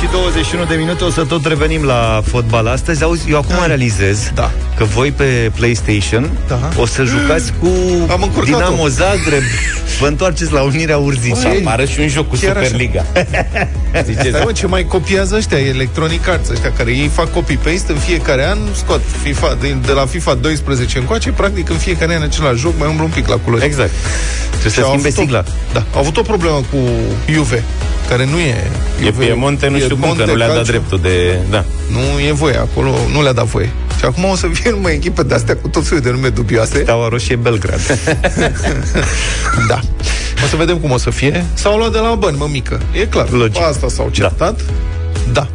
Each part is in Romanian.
și 21 de minute O să tot revenim la fotbal astăzi Auzi, eu acum Hai. realizez Da. Că voi pe PlayStation Da. O să jucați cu Am încurcat-o. Dinamo Zagreb Vă întoarceți la Unirea Urzicii Băi, Apară și un joc cu Chiar așa. Superliga. Ziceți, Stai mă, ce mai copiază ăștia Electronic Arts ăștia Care ei fac copy-paste în fiecare an Scot FIFA, de, de la FIFA 12 încoace Practic în fiecare an același joc Mai umblă un pic la culori Exact Trebuie să Și au schimbe avut o- sigla Da, au avut o problemă cu Juve care nu e... E Juve, Piemonte, nu știu cum, că Piemonte, nu le-a dat Calcio. dreptul de... Da. Nu e voie acolo, nu le-a dat voie. Și acum o să fie numai echipe de-astea cu tot felul de nume dubioase. Steaua Roșie Belgrad Da. O să vedem cum o să fie. S-au luat de la bani, mă, mică. E clar. Logic. Pe Asta s-au certat. Da. da.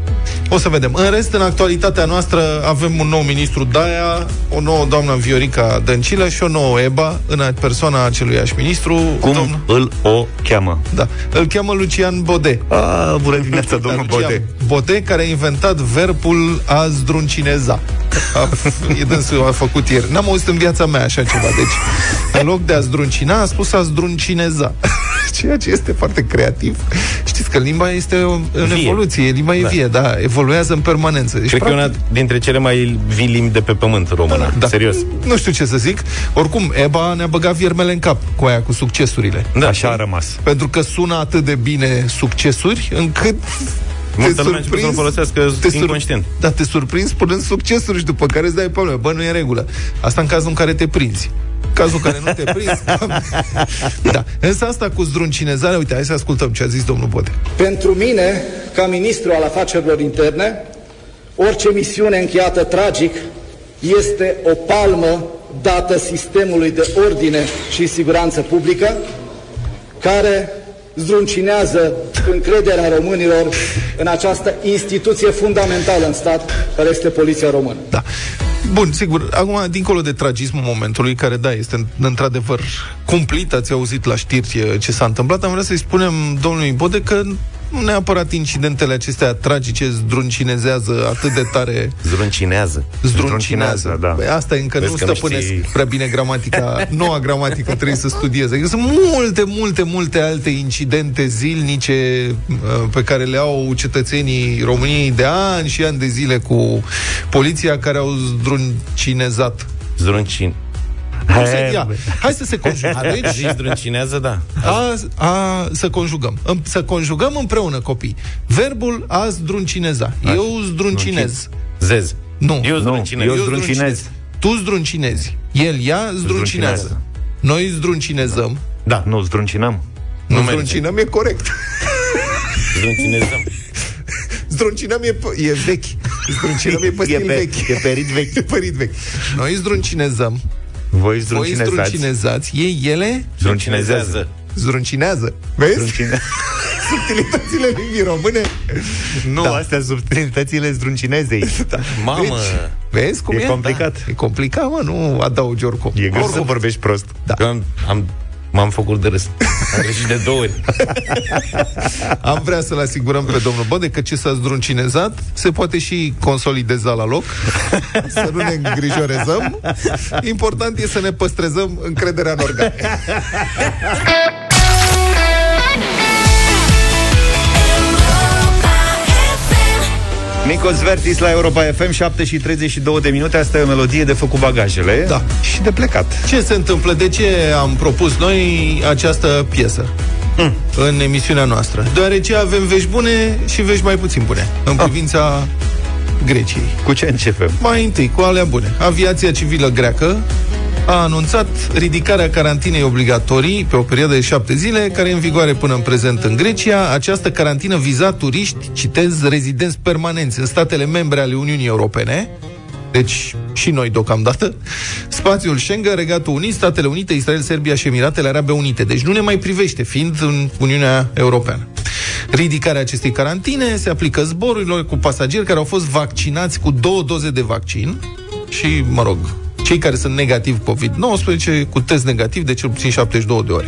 O să vedem. În rest, în actualitatea noastră, avem un nou ministru Daia, o nouă doamnă Viorica Dăncilă și o nouă EBA în persoana aceluiași ministru. Cum Domn- îl o cheamă? Da. Îl cheamă Lucian Bode. A, bună dimineața, domnul Lucian Bode Bode, care a inventat verbul a zdruncineza. A, e dânsul a făcut ieri. N-am auzit în viața mea așa ceva. Deci, în loc de a zdruncina, a spus a zdruncineza. Ceea ce este foarte creativ. Știți că limba este o- în Vie. evoluție. Limba e Da. vie, da. Evoluează în permanență. Deci, Cred că e una dintre cele mai vii limbi de pe pământ română. da. Serios. Nu știu ce să zic. Oricum, Eba ne-a băgat viermele în cap cu aia, cu succesurile. Da. Așa a rămas Pentru că sună atât de bine succesuri, încât Multă lume a început să-l folosească te sur- inconștient. Da, te surprinzi spunând succesuri și după care îți dai probleme. Bă, nu e în regulă. Asta în cazul în care te prinzi. În cazul în care nu te prinzi. da. Însă asta cu zdruncinezarea, uite, hai să ascultăm ce a zis domnul Bode. Pentru mine, ca ministru al afacerilor interne, orice misiune încheiată tragic este o palmă dată sistemului de ordine și siguranță publică, care zdruncinează încrederea românilor în această instituție fundamentală în stat, care este Poliția Română. Da. Bun, sigur, acum, dincolo de tragismul momentului, care, da, este într-adevăr cumplit, ați auzit la știri ce s-a întâmplat, am vrea să-i spunem domnului Bode că nu neapărat incidentele acestea tragice zdruncinezează atât de tare Zruncinează. zdruncinează. da. Păi asta încă Vezi nu că nu stăpânesc știi. prea bine gramatica, noua gramatică trebuie să studieze. Adică sunt multe, multe, multe alte incidente zilnice uh, pe care le au cetățenii României de ani și ani de zile cu poliția care au zdruncinezat. Zruncin. Cum se, ia, hai să se conjugăm. Deci, Deci, zici zruncinează, da. a, a, să conjugăm. Îm- Să conjugăm împreună, copii. Verbul a zdruncineza. Eu zdruncinez. Zez. Nu. Eu Nu, zdruncinez. eu zdruncinez. Tu zdruncinezi. El, ea, zdruncinează. Zdruncinează. Noi zdruncinezăm. Da. Nu, zdruncinăm Nu, merge. zdruncinăm e corect. Zdruncinezăm. Zdruncinăm e, p- e vechi. Zdruncinăm e pe stil pe- vechi. e perit vechi. E perit vechi. Noi zdruncinezăm. Voi Voi zdruncinezați zdruncinezați. Ei, ele Zdruncinezează. zdruncinează. Vezi? Zdruncine... Subtilitățile limbii române. Nu, Da. astea subtilitățile zdruncinezei Mamă. Vezi cum E e? complicat. Da. E complicat, mă, nu adaugi oricum. E greu să Oricum. vorbești prost Da. Că am, am, m-am făcut de râs. Am greșit de două ori. Am vrea să-l asigurăm pe domnul Bode că ce s-a zdruncinezat se poate și consolideza la loc, să nu ne îngrijorezăm. Important e să ne păstrezăm încrederea în organe. Nicos Vertis la Europa FM 7 și 32 de minute Asta e o melodie de făcut bagajele Da. Și de plecat Ce se întâmplă? De ce am propus noi această piesă? Hmm. În emisiunea noastră. Deoarece avem vești bune și vești mai puțin bune în Ah. privința Greciei. Cu ce începem? Mai întâi, cu alea bune. Aviația civilă greacă a anunțat ridicarea carantinei obligatorii pe o perioadă de șapte zile, care e în vigoare până în prezent în Grecia. Această carantină viza turiști, citez, rezidenți permanenți în statele membre ale Uniunii Europene, deci și noi deocamdată, spațiul Schengen, Regatul Unit, Statele Unite, Israel, Serbia și Emiratele Arabe Unite. Deci nu ne mai privește, fiind în Uniunea Europeană. Ridicarea acestei carantine se aplică zborurilor cu pasageri care au fost vaccinați cu două doze de vaccin și, mă rog, cei care sunt negativ COVID-19 cu test negativ de cel puțin 72 de ore.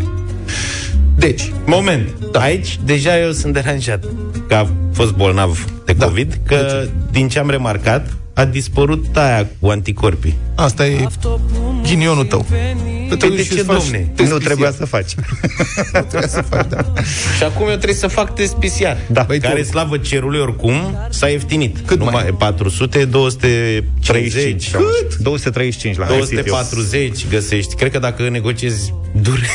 Deci, Moment. Da. Aici deja eu sunt deranjat că a fost bolnav de Da. COVID, că din ce am remarcat, a dispărut aia cu anticorpii. asta e ghinionul tău. Că Păi de duci și ce, îți faci domne? test Nu PCR. trebuia să faci. Trebuia să faci, da. Și acum eu trebuie să fac test PCR. Da. Băi, care, tu- slavă cerului, oricum, s-a ieftinit. Cât Numai mai? 400, 235. 35. Cât? 235 la 240 găsești. Cred că dacă negociezi dure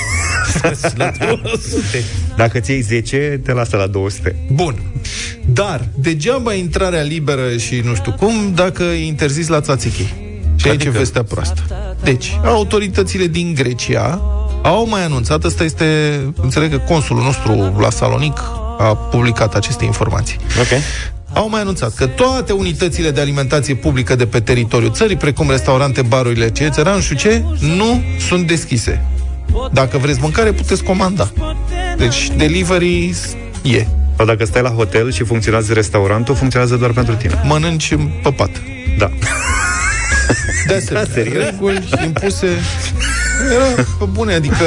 la 200. Dacă ți iei 10, te lasă la 200. Bun. Dar, degeaba intrarea liberă și nu știu cum, dacă e interzis la tzatziki. Și aici e Adică? vestea proastă. Deci, autoritățile din Grecia au mai anunțat, ăsta este, înțeleg că consulul nostru la Salonic a publicat aceste informații. Ok. Au mai anunțat că toate unitățile de alimentație publică de pe teritoriul țării, precum restaurante, barurile, ce, țăran, nu știu ce, nu sunt deschise. Dacă vreți mâncare, puteți comanda. Deci, delivery e. Sau dacă stai la hotel și funcționează restaurantul, funcționează doar pentru tine. Mănânci în păpat. Da. De asemenea, Da, serios? reguli impuse era pe bune, adică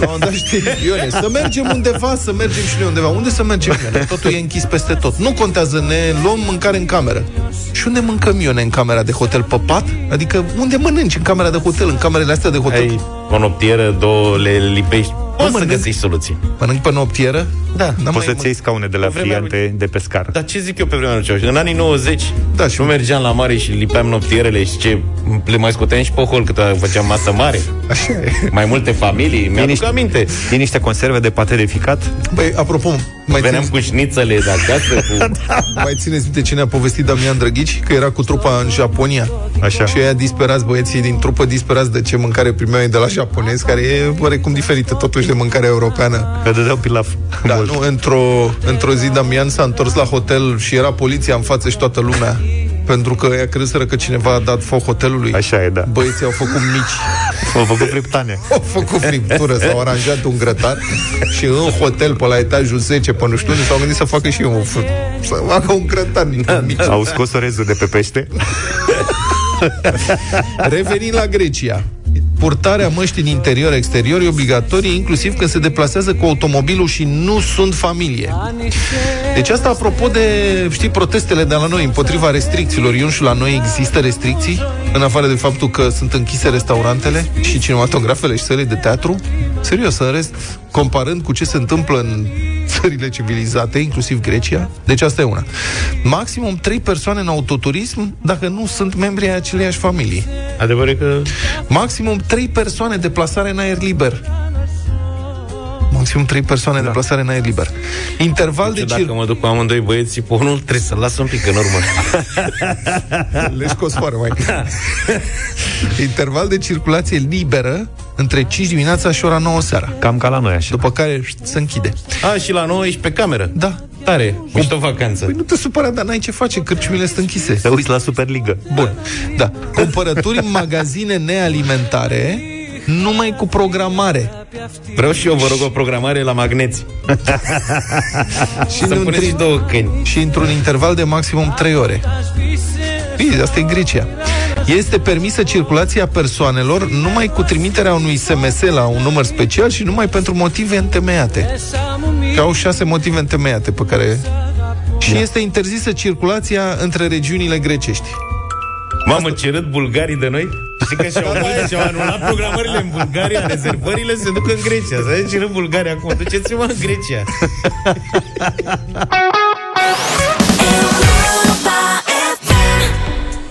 la un moment dat știi, Ione, să mergem undeva, să mergem și noi undeva. Unde să mergem, Ione? Totul e închis peste tot. Nu contează, ne luăm mâncare în cameră. Și unde mâncăm, Ione, în camera de hotel? Pe pat? Adică unde mănânci în camera de hotel, în camerele astea de hotel? Ai o noptieră, două, le lipești. Poți să mănânc. găsești soluții. Mănânci pe noptieră? Da. N-am Poți mai să-ți iei scaune de la Pe vremea friante de pescar. Dar ce zic eu pe vremea lui În anii 90 Da, da, și- și nu mergeam la mare și lipeam noptierele și ce le mai scoteam și pe hol cât făceam masă mare. Așa e. Mai multe familii, mi-aduc niște- aminte. Din niște conserve de pate de ficat. Băi, apropo, mai Veneam țineți, cu șnițele de acasă, cu... mai țineți minte ce ne-a povestit Damian Drăghici? Că era cu trupa în Japonia. Așa. Și ăia disperați, băieții din trupă disperați de ce mâncare primeau ei de la japonezi, care e oarecum diferită totuși de mâncarea europeană. Că dădeau pilaf. Da, Mult. nu, într-o, într-o zi Damian s-a întors la hotel și era poliția în față și toată lumea. Pentru că ea crezuseră că cineva a dat foc hotelului. Așa e, da. Băieții au făcut mici, Au făcut friptane. au făcut friptură, s-au aranjat un grătar și în hotel, pe la etajul 10, pe nu știu unde, s-au gândit să facă și eu un, f- să facă un grătar din mici. Au scos orezul de pe pește. Revenind la Grecia. Purtarea măștii în interior-exterior e obligatorie, inclusiv când se deplasează cu automobilul și nu sunt familie. Deci asta apropo de, știi, protestele de la noi împotriva restricțiilor. Eu nu știu, la noi există restricții? În afară de faptul că sunt închise restaurantele și cinematografele și sălile de teatru? Serios, în rest, comparând cu ce se întâmplă în țările civilizate, inclusiv Grecia, deci asta e una. Maximum 3 persoane în autoturism dacă nu sunt membri ai aceleiași familii. Adevărul e că Maximum 3 persoane de plasare în aer liber. Maximum 3 persoane da. de plasare în aer liber. Interval de dacă cir... mă duc cu amândoi băieți și pe unul trebuie să-l las un pic în urmă. Le scos foară, mai. Interval de circulație liberă între 5 dimineața și ora 9 seara. Cam ca la noi așa. După care șt, se închide. A, și la noi ești pe cameră. Da. Tare. Mișto vacanță. Păi nu te supăra, dar n-ai ce face, cârciumile sunt închise. Te uiți la Superliga. Bun. Da. Cumpărături în magazine nealimentare numai cu programare. Vreau și eu, vă rog, o programare la magneți. Și, Să nu puneți și două câini. și într-un interval de maximum 3 ore. Bine, asta e Grecia. Este permisă circulația persoanelor numai cu trimiterea unui SMS la un număr special și numai pentru motive întemeiate. Că au șase motive întemeiate pe care... Și este interzisă circulația între regiunile grecești. Mamă, ce râd bulgarii de noi? Știi că și-au, mulți și-au anulat programările în Bulgaria, rezervările se duc în Grecia. Să vezi ce râd bulgarii acum. Duceți-mă în Grecia.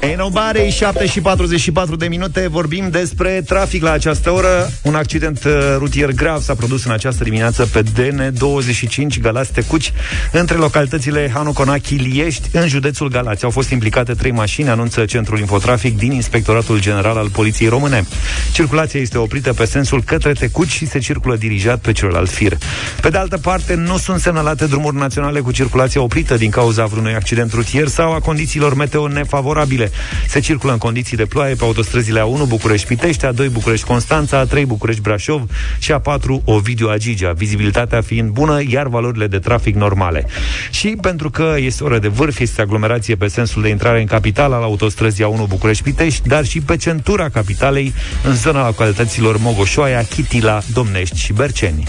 Ain't nobody, 7 și 44 de minute Vorbim despre trafic la această oră. Un accident uh, rutier grav s-a produs în această dimineață Pe DN25 Galați Tecuci Între localitățile Hanu-Conachi Liești În județul Galați. Au fost implicate trei mașini Anunță Centrul Infotrafic din Inspectoratul General al Poliției Române. Circulația este oprită pe sensul către Tecuci Și se circulă dirijat pe celălalt fir. Pe de altă parte, nu sunt semnalate drumuri naționale Cu circulație oprită din cauza vreunui accident rutier Sau a condițiilor meteo nefavorabile se circulă în condiții de ploaie pe autostrăzile A1 București-Pitești, A2 București-Constanța, A3 București-Brașov și A4 Ovidiu-Agigea, vizibilitatea fiind bună, iar valorile de trafic normale. Și pentru că este oră de vârf, este aglomerație pe sensul de intrare în capital al autostrăzii A1 București-Pitești, dar și pe centura capitalei, în zona localităților Mogoșoaia, Chitila, Domnești și Berceni.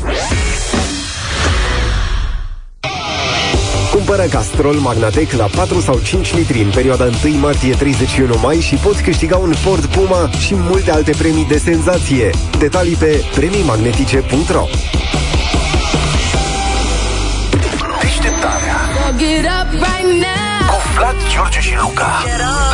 Cumpără castrol Magnatec la 4 sau 5 litri în perioada 1 martie-31 mai și poți câștiga un Ford Puma și multe alte premii de senzație. Detalii pe premiimagnetice.ro Deșteptarea Cu Vlad, George și Luca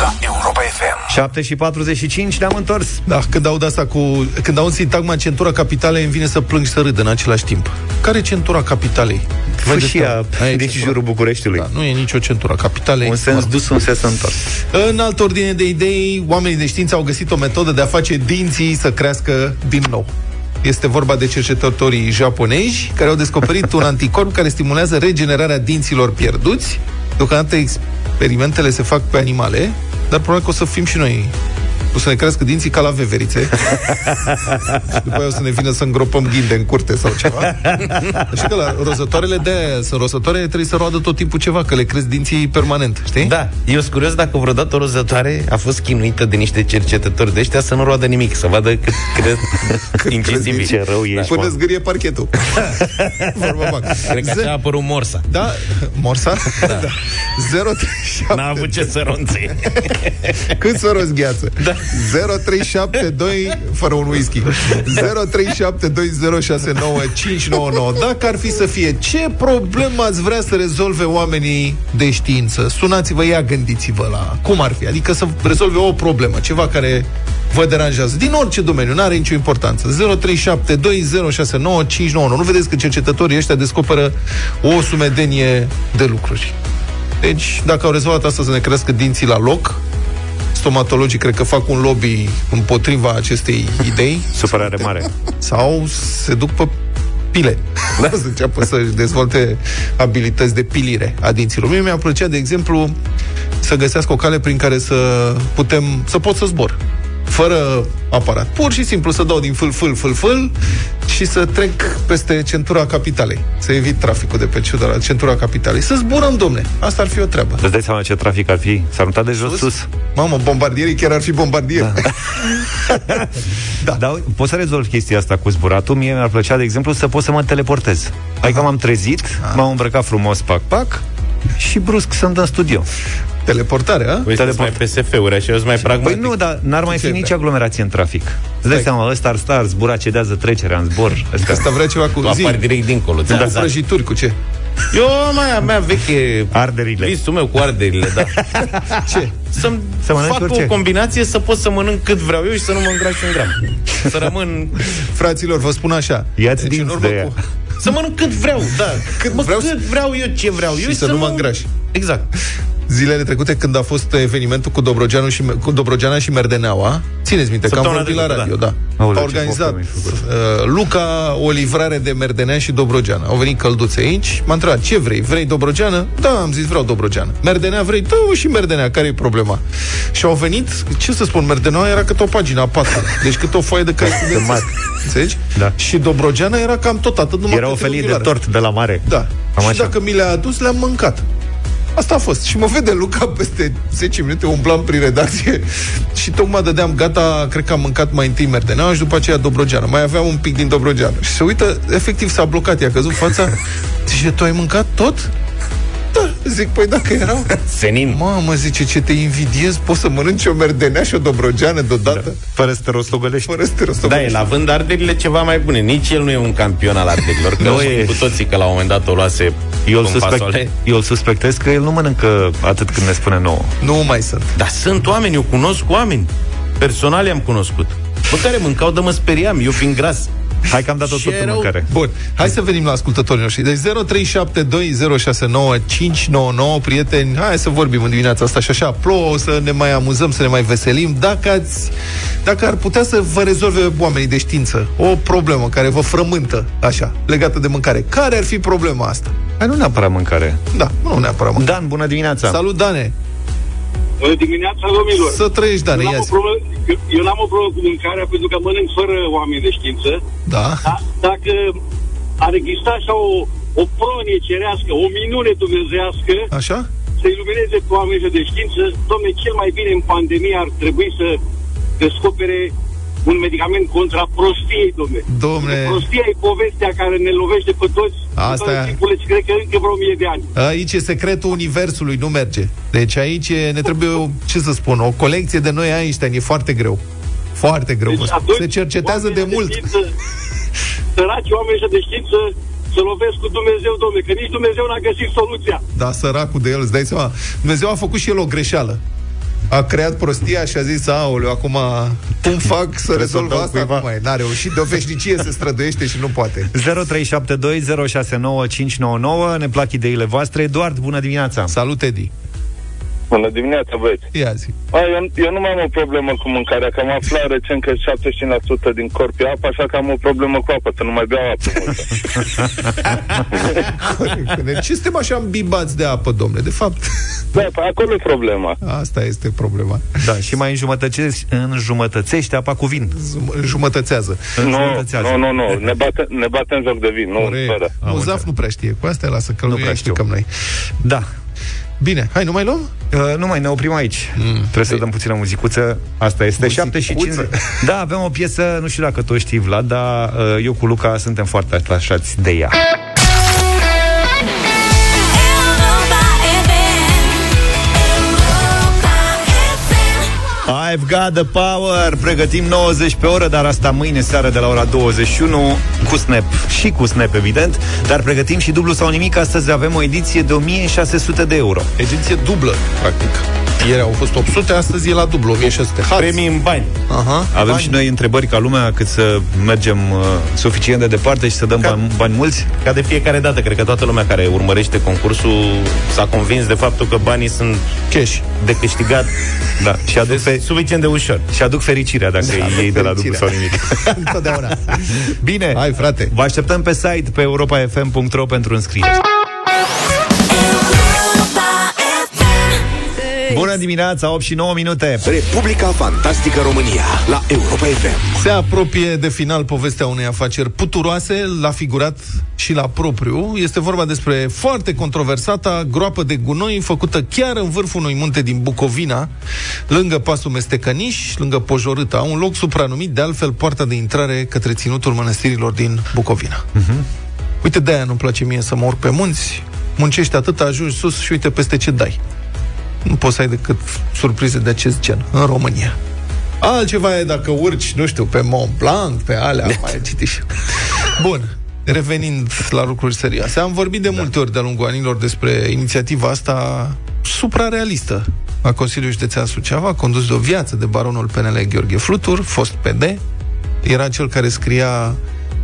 La Europa FM 7 și 45 ne-am întors. Da, când aud asta cu... Când aud sintagma centura capitalei, îmi vine să plâng și să râd în același timp. Care e centura capitalei? Fâșia Aia e din centura. jurul Bucureștiului. Da, nu e nicio centura capitalei. Un sens dus, un sens întors. În altă ordine de idei, oamenii de știință au găsit o metodă de a face dinții să crească din nou. Este vorba de cercetătorii japonezi care au descoperit un anticorp care stimulează regenerarea dinților pierduți. Deocamdată experimentele se fac pe animale, dar probabil că o să fim și noi o să ne crească dinții ca la veverițe și după aia o să ne vină să îngropăm ghinde în curte sau ceva și că la rozătoarele de aia sunt rozătoare trebuie să roadă tot timpul ceva, că le cresc dinții permanent, știi? Da, eu sunt curios dacă vreodată o rozătoare a fost chinuită de niște cercetători de ăștia să nu roadă nimic, să vadă cât cred incisibil. Ce rău ești, Până mă. zgârie parchetul. Vorba bag. Cred că așa a apărut morsa. Da, Morsa? Da. da. 037. N-a avut ce să ronțe. Cât să rost gheață? Da. 0372 fără un whisky. 0372069599. Dacă ar fi să fie, ce problemă ați vrea să rezolve oamenii de știință? Sunați-vă, ia gândiți-vă la cum ar fi. Adică să rezolve o problemă, ceva care vă deranjează. Din orice domeniu, nu are nicio importanță. 0372069599. Nu vedeți că cercetătorii ăștia descoperă o sumedenie de lucruri. Deci, dacă au rezolvat asta să ne crească dinții la loc, stomatologii cred că fac un lobby împotriva acestei idei Supărare mare. sau se duc pe pile. Da? Să înceapă să-și dezvolte abilități de pilire a dinților. Mie mi-a plăcea, de exemplu, să găsească o cale prin care să putem, să pot să zbor fără aparat. Pur și simplu să dau din fâl, fâl, fâl, fâl și să trec peste centura capitalei. Să evit traficul de pe centura, centura capitalei. Să zburăm, domne. Asta ar fi o treabă. Îți dai seama ce trafic ar fi? S-ar muta de jos sus. Mamă, bombardierii chiar ar fi bombardieri. Da. Da. Dar poți să rezolvi chestia asta cu zburatul. Mie mi-ar plăcea, de exemplu, să pot să mă teleportez. Adică m-am trezit, m-am îmbrăcat frumos, pac, pac, și brusc sunt în studio. Teleportarea, a? Păi sunt mai PSF-uri, așa eu sunt mai pragmatic. Păi nu, dar n-ar mai Ce fi vrea? nici aglomerație în trafic. Îți dai seama, ăsta ar sta, ar zbura, cedează trecerea în zbor. Ăsta. Asta vrea ceva cu Tu zi. apari direct dincolo. Da, Da, cu da. prăjituri, cu ce? Eu am aia mea veche Arderile. Visul meu cu arderile, da. Ce? Să-mi Să mănânci fac orice. o combinație să pot să mănânc cât vreau eu și să nu mă îngraș un gram. Să rămân... Fraților, vă spun așa. Ia-ți Deci, în dinți urmă de ea. cu- Să mănânc cât vreau, da. Cât Mă, vreau cât vreau eu, ce vreau eu Și să nu mă îngrași. Exact. Zilele trecute, când a fost evenimentul cu, Dobrogeanu și, cu Dobrogeana și Merdeneaua, țineți minte că am Săptămâna vorbit la trecută, radio, da. Aoleu, a ce organizat poftă mi-ai făcut. uh, Luca o livrare de Merdenea și Dobrogeana. Au venit călduțe aici, m-a întrebat, ce vrei? Vrei Dobrogeană? Da, am zis, vreau Dobrogeană. Merdenea vrei? Da, și Merdenea, care e problema? Și au venit, ce să spun, Merdeneaua era cât o pagină a A4, deci cât o foaie de cai mare. Înțelegi? Da. Și Dobrogeana era cam tot atât, numai Era o câte felie de vilară. tort de la mare. Da. Cam și așa. dacă mi le-a adus, le-am mâncat. Asta a fost. Și mă vede Luca peste 10 minute, umblam prin redacție și tocmai dădeam gata, cred că am mâncat mai întâi merdeneaua și după aceea Dobrogeană. Mai aveam un pic din Dobrogeană. Și se uită, efectiv s-a blocat, i-a căzut fața. Zice, tu ai mâncat tot? Da. Zic, păi dacă erau... Senin. Mamă, zice, ce te invidiez, poți să mănânci o merdenea și o dobrogeană deodată? Da. Fără să te rostogolești. Fără să te Da, rostogolești. el având arderile ceva mai bune. Nici el nu e un campion al arderilor. Că Nu nu e. cu toții că la un moment dat o luase Eu îl, cu suspect, fasole. eu îl suspectez că el nu mănâncă atât când ne spune nouă. Nu mai sunt. Dar sunt oameni, eu cunosc oameni. Personal i-am cunoscut. Bă, care mâncau de mă speriam, eu fiind gras. Hai că am dat-o Ce tot în rău. mâncare. Bun, hai să venim la ascultătorii noștri. Deci 0372069599, prieteni, hai să vorbim în dimineața asta și așa, plouă, să ne mai amuzăm, să ne mai veselim. Dacă, ați, dacă ar putea să vă rezolve oamenii de știință o problemă care vă frământă, așa, legată de mâncare, care ar fi problema asta? Hai, nu neapărat mâncare. Da, nu neapărat mâncare. Dan, bună dimineața! Salut, Dane! Bună dimineața, domnilor! Să trăiești, Dane, eu, n-am ia o problemă, eu, eu n-am o problemă cu mâncarea pentru că mănânc fără oameni de știință. Da? Dar dacă ar exista așa o, o pronie cerească, o minune dumnezească, Așa? să ilumineze pe oamenii de știință, domne, cel mai bine în pandemie ar trebui să descopere un medicament contra prostiei, domne. Domne. Prostia e povestea care ne lovește pe toți. Asta pe e. toți tipurile și cred că încă vreo mie de ani. Aici e secretul universului, nu merge. Deci aici e- ne trebuie, o, ce să spun, o colecție de noi Einstein, e foarte greu. Foarte greu. Deci vă spun. atunci, Se cercetează de oamenii mult. știință, săraci oameni ăștia de știință să lovesc cu Dumnezeu, domne, că nici Dumnezeu n-a găsit soluția. Da, săracul de el, îți dai seama. Dumnezeu a făcut și el o greșeală. A creat prostia și a zis, aoleu, acum cum fac să rezolv dau asta? cuiva. Nu mai, n-a reușit, de o veșnicie se străduiește și nu poate. 0372069599 Ne plac ideile voastre. Eduard, bună dimineața! Salut, Edi. Bună dimineața, băieți. Ia zi. A, eu, eu nu mai am o problemă cu mâncarea, că am aflat recent că 75% din corp e apă, așa că am o problemă cu apă, să nu mai beau apă multă. De ce suntem așa îmbibați de apă, domnule? De fapt, Da, acolo e problema. asta este problema. Da, și mai înjumătățești, înjumătățești apa cu vin. Zum- Jumătățează. Nu, Înjumătățează. nu, nu, nu, ne bate, ne bate în joc de vin, nu Corect. fără. Nu, Am Zaf nu prea știe. Cu astea lasă, că Nu nu prea prea știu. explicăm noi. Da. Bine, hai, nu mai luăm? Uh, nu mai ne oprim aici. Mm. Trebuie să dăm puțină muzicuță. Asta este Muzicuță? 7 și 50. Da, avem o piesă, nu știu dacă tu o știi, Vlad, dar uh, eu cu Luca suntem foarte atașați de ea. I've got the power. Pregătim 90 pe oră Dar asta mâine seară de la ora 21 Cu Snap. Și cu Snap evident. Dar pregătim și dublu sau nimic. Astăzi avem o ediție de 1600 de euro. Ediție dublă, practic. Ieri au fost 800, astăzi e la dublu, 1600. Hați. Premii în bani. Aha. Avem Bani. și noi întrebări ca lumea Cât să mergem uh, suficient de departe Și să dăm Ca- bani, bani mulți Ca de fiecare dată, cred că toată lumea care urmărește concursul s-a convins de faptul că banii sunt Cash. de câștigat da. și, aduc fe- suficient de ușor. și aduc fericirea Dacă Da, iei de la dublu fericirea. sau nimic Întotdeauna. Bine, Hai, frate. vă așteptăm pe site Pe europafm.ro pentru înscrieri dimineața, 8 și 9 minute Republica Fantastică România la Europa FM. Se apropie de final povestea unei afaceri puturoase, la figurat și la propriu. Este vorba despre foarte controversata groapă de gunoi făcută chiar în vârful unui munte din Bucovina, lângă pasul Mestecăniș, lângă Pojorâta, un loc supranumit de altfel poarta de intrare către ținutul mănăstirilor din Bucovina. Uh-huh. Uite, de-aia nu-mi place mie să mă urc pe munți, muncești atât, ajungi sus și uite peste ce dai. Nu poți să ai decât surprize de acest gen în România. Altceva e dacă urci, nu știu, pe Mont Blanc, pe alea, mai citiți. și- Bun, revenind la lucruri serioase. Am vorbit de multe ori de-a lungul anilor despre inițiativa asta suprarealistă a Consiliului Județean Suceava, condus de o viață de baronul PNL Gheorghe Flutur, fost PD, era cel care scria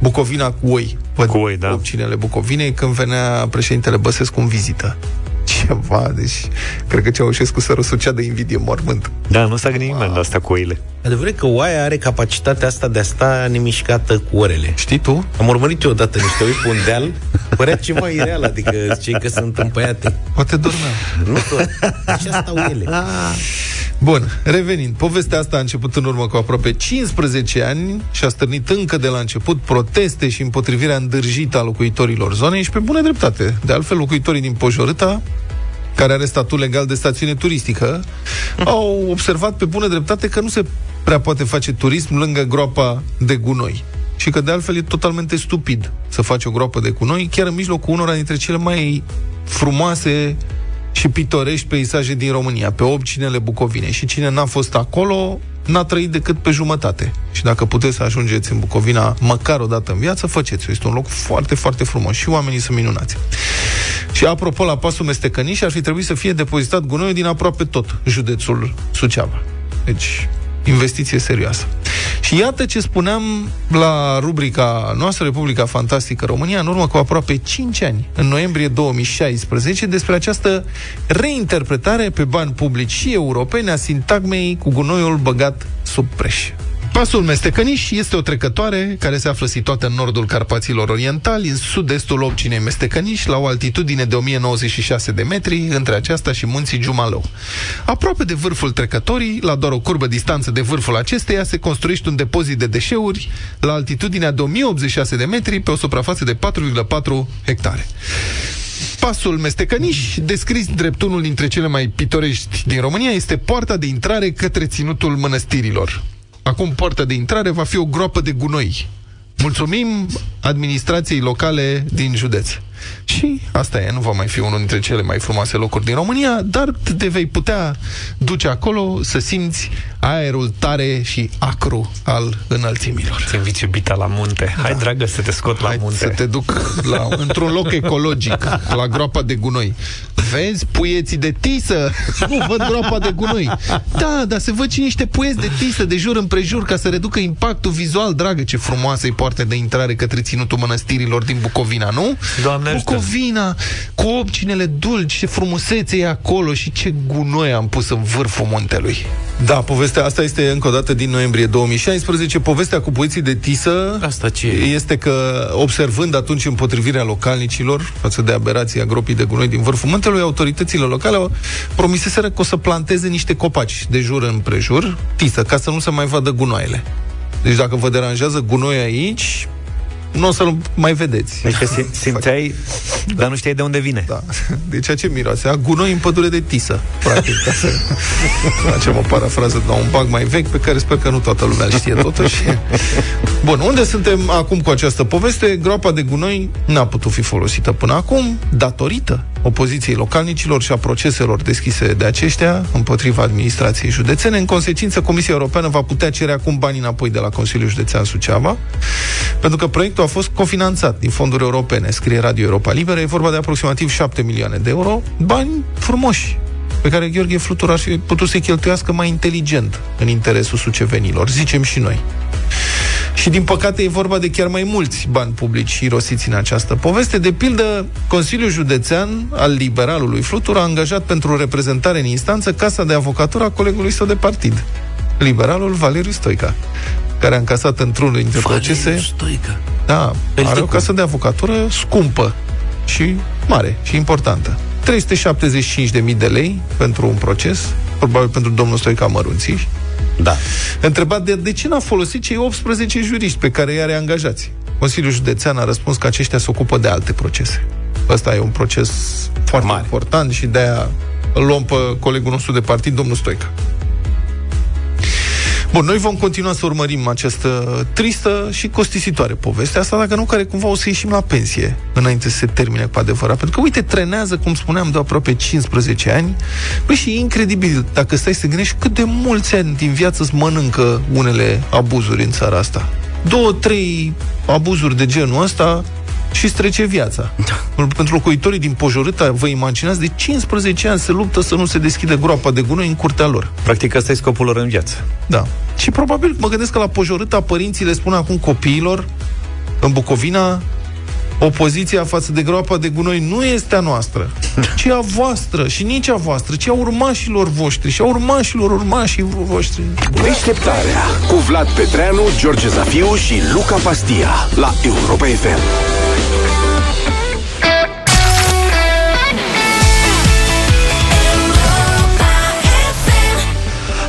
Bucovina cu oi, pe Cu oi, da. opcinele Bucovinei, când venea președintele Băsescu în vizită. Ceva, deci cred că Ceaușescu să răsucea de invidie mormânt. Da, nu s-a gândit nimeni la asta cu oile Adevărat că oaia are capacitatea asta de a sta nemișcată cu orele. Știi tu? Am urmărit eu odată niște oi pe un deal, părea ceva ireal, adică cei că sunt împăiate. Poate dormea. Nu tot. Și asta au ele. Bun, revenind, povestea asta a început în urmă cu aproape 15 ani și a stârnit încă de la început proteste și împotrivirea îndârjită a locuitorilor zonei și pe bună dreptate. De altfel, locuitorii din Pojorâta care are statut legal de stațiune turistică, au observat pe bună dreptate că nu se prea poate face turism lângă groapa de gunoi. Și că de altfel e totalmente stupid să faci o groapă de gunoi, chiar în mijlocul unora dintre cele mai frumoase și pitorești peisaje din România, pe obcinele Bucovine. Și cine n-a fost acolo, n-a trăit decât pe jumătate. Și dacă puteți să ajungeți în Bucovina măcar o dată în viață, faceți-o. Este un loc foarte, foarte frumos și oamenii sunt minunați. Și apropo, la pasul Mestecăniș ar fi trebuit să fie depozitat gunoiul din aproape tot județul Suceava. Deci, investiție serioasă. Și iată ce spuneam la rubrica noastră, Republica Fantastică România, în urmă cu aproape 5 ani, în noiembrie 2016, despre această reinterpretare pe bani publici și europeni a sintagmei cu gunoiul băgat sub preș. Pasul Mestecăniș este o trecătoare care se află situată în nordul Carpaților Orientali, în sud-estul obcinei Mestecăniș, la o altitudine de 1096 de metri, între aceasta și munții Giumalău. Aproape de vârful trecătorii, la doar o curbă distanță de vârful acesteia, se construiește un depozit de deșeuri la altitudinea de 1086 de metri, pe o suprafață de 4,4 hectare. Pasul Mestecăniș, descris drept unul dintre cele mai pitorești din România, este poarta de intrare către ținutul mănăstirilor. Acum poarta de intrare va fi o groapă de gunoi. Mulțumim administrației locale din județ. Și asta e, nu va mai fi unul dintre cele mai frumoase locuri din România, dar te vei putea duce acolo să simți aerul tare și acru al înălțimilor. Ți invit iubita la munte. Hai, dragă, să te scot la Hai munte. să te duc la, într-un loc ecologic, la groapa de gunoi. Vezi puieții de tisă? Nu, văd groapa de gunoi. Da, dar se văd și niște puieți de tisă de jur împrejur ca să reducă impactul vizual. Dragă, ce frumoasă e poartă de intrare către ținutul mănăstirilor din Bucovina, nu? Doamne ajută. Bucovina, cu opcinele dulci, ce frumusețe e acolo și ce gunoi am pus în vârful muntelui. Da, povestea asta este încă o dată din noiembrie 2016. Povestea cu puieții de tisă Asta ce e? este că, observând atunci împotrivirea localnicilor față de aberația gropii de gunoi din vârful muntelui, autoritățile locale au promiseseră că o să planteze niște copaci de jur împrejur, tisă, ca să nu se mai vadă gunoaiele. Deci dacă vă deranjează gunoi aici, nu o să-l mai vedeți. Adică sim- simțeai, dar nu știai de unde vine. Da. De ceea ce miroase? A gunoi în pădure de tisă, practic, ca să facem o parafrază de la un bag mai vechi, pe care sper că nu toată lumea îl știe totuși. Bun, unde suntem acum cu această poveste? Groapa de gunoi n-a putut fi folosită până acum, datorită opoziției localnicilor și a proceselor deschise de aceștia împotriva administrației județene. În consecință, Comisia Europeană va putea cere acum bani înapoi de la Consiliul Județean Suceava, pentru că proiectul a fost cofinanțat din fonduri europene, scrie Radio Europa Liberă, e vorba de aproximativ 7 milioane de euro, bani frumoși, pe care Gheorghe Flutur ar fi putut să-i cheltuiască mai inteligent în interesul sucevenilor, zicem și noi. Și din păcate e vorba de chiar mai mulți bani publici irosiți în această poveste. De pildă, Consiliul Județean al liberalului Flutur a angajat pentru reprezentare în instanță casa de avocatură a colegului său de partid, liberalul Valeriu Stoica, care a încasat într-unul dintre procese... Stoică. Da, are o Pelticu. casă de avocatură scumpă și mare și importantă. 375.000 de lei pentru un proces, probabil pentru domnul Stoica Mărunții. Da. Întrebat de, de ce n-a folosit cei 18 juriști pe care i-are angajați. Consiliul Județean a răspuns că aceștia se ocupă de alte procese. Ăsta e un proces foarte Mare. important și de-aia îl luăm pe colegul nostru de partid, domnul Stoica. Bun, noi vom continua să urmărim această tristă și costisitoare poveste. Asta dacă nu, care cumva o să ieșim la pensie înainte să se termine cu adevărat. Pentru că, uite, trenează, cum spuneam, de aproape 15 ani. Păi și e incredibil, dacă stai să gândești, cât de mulți ani din viață îți mănâncă unele abuzuri în țara asta. Două, trei abuzuri de genul ăsta și îți trece viața. Pentru locuitorii din Pojorâta, vă imaginați, de 15 ani se luptă să nu se deschide groapa de gunoi în curtea lor. Practic, ăsta e scopul lor în viață. Da. Și probabil mă gândesc că la Pojorâta părinții le spun acum copiilor în Bucovina opoziția față de groapa de gunoi nu este a noastră, ci a voastră și nici a voastră, ci a urmașilor voștri și a urmașilor urmașii voștri. Deșteptarea cu Vlad Petreanu, George Zafiu și Luca Pastia la Europa FM. Thank you.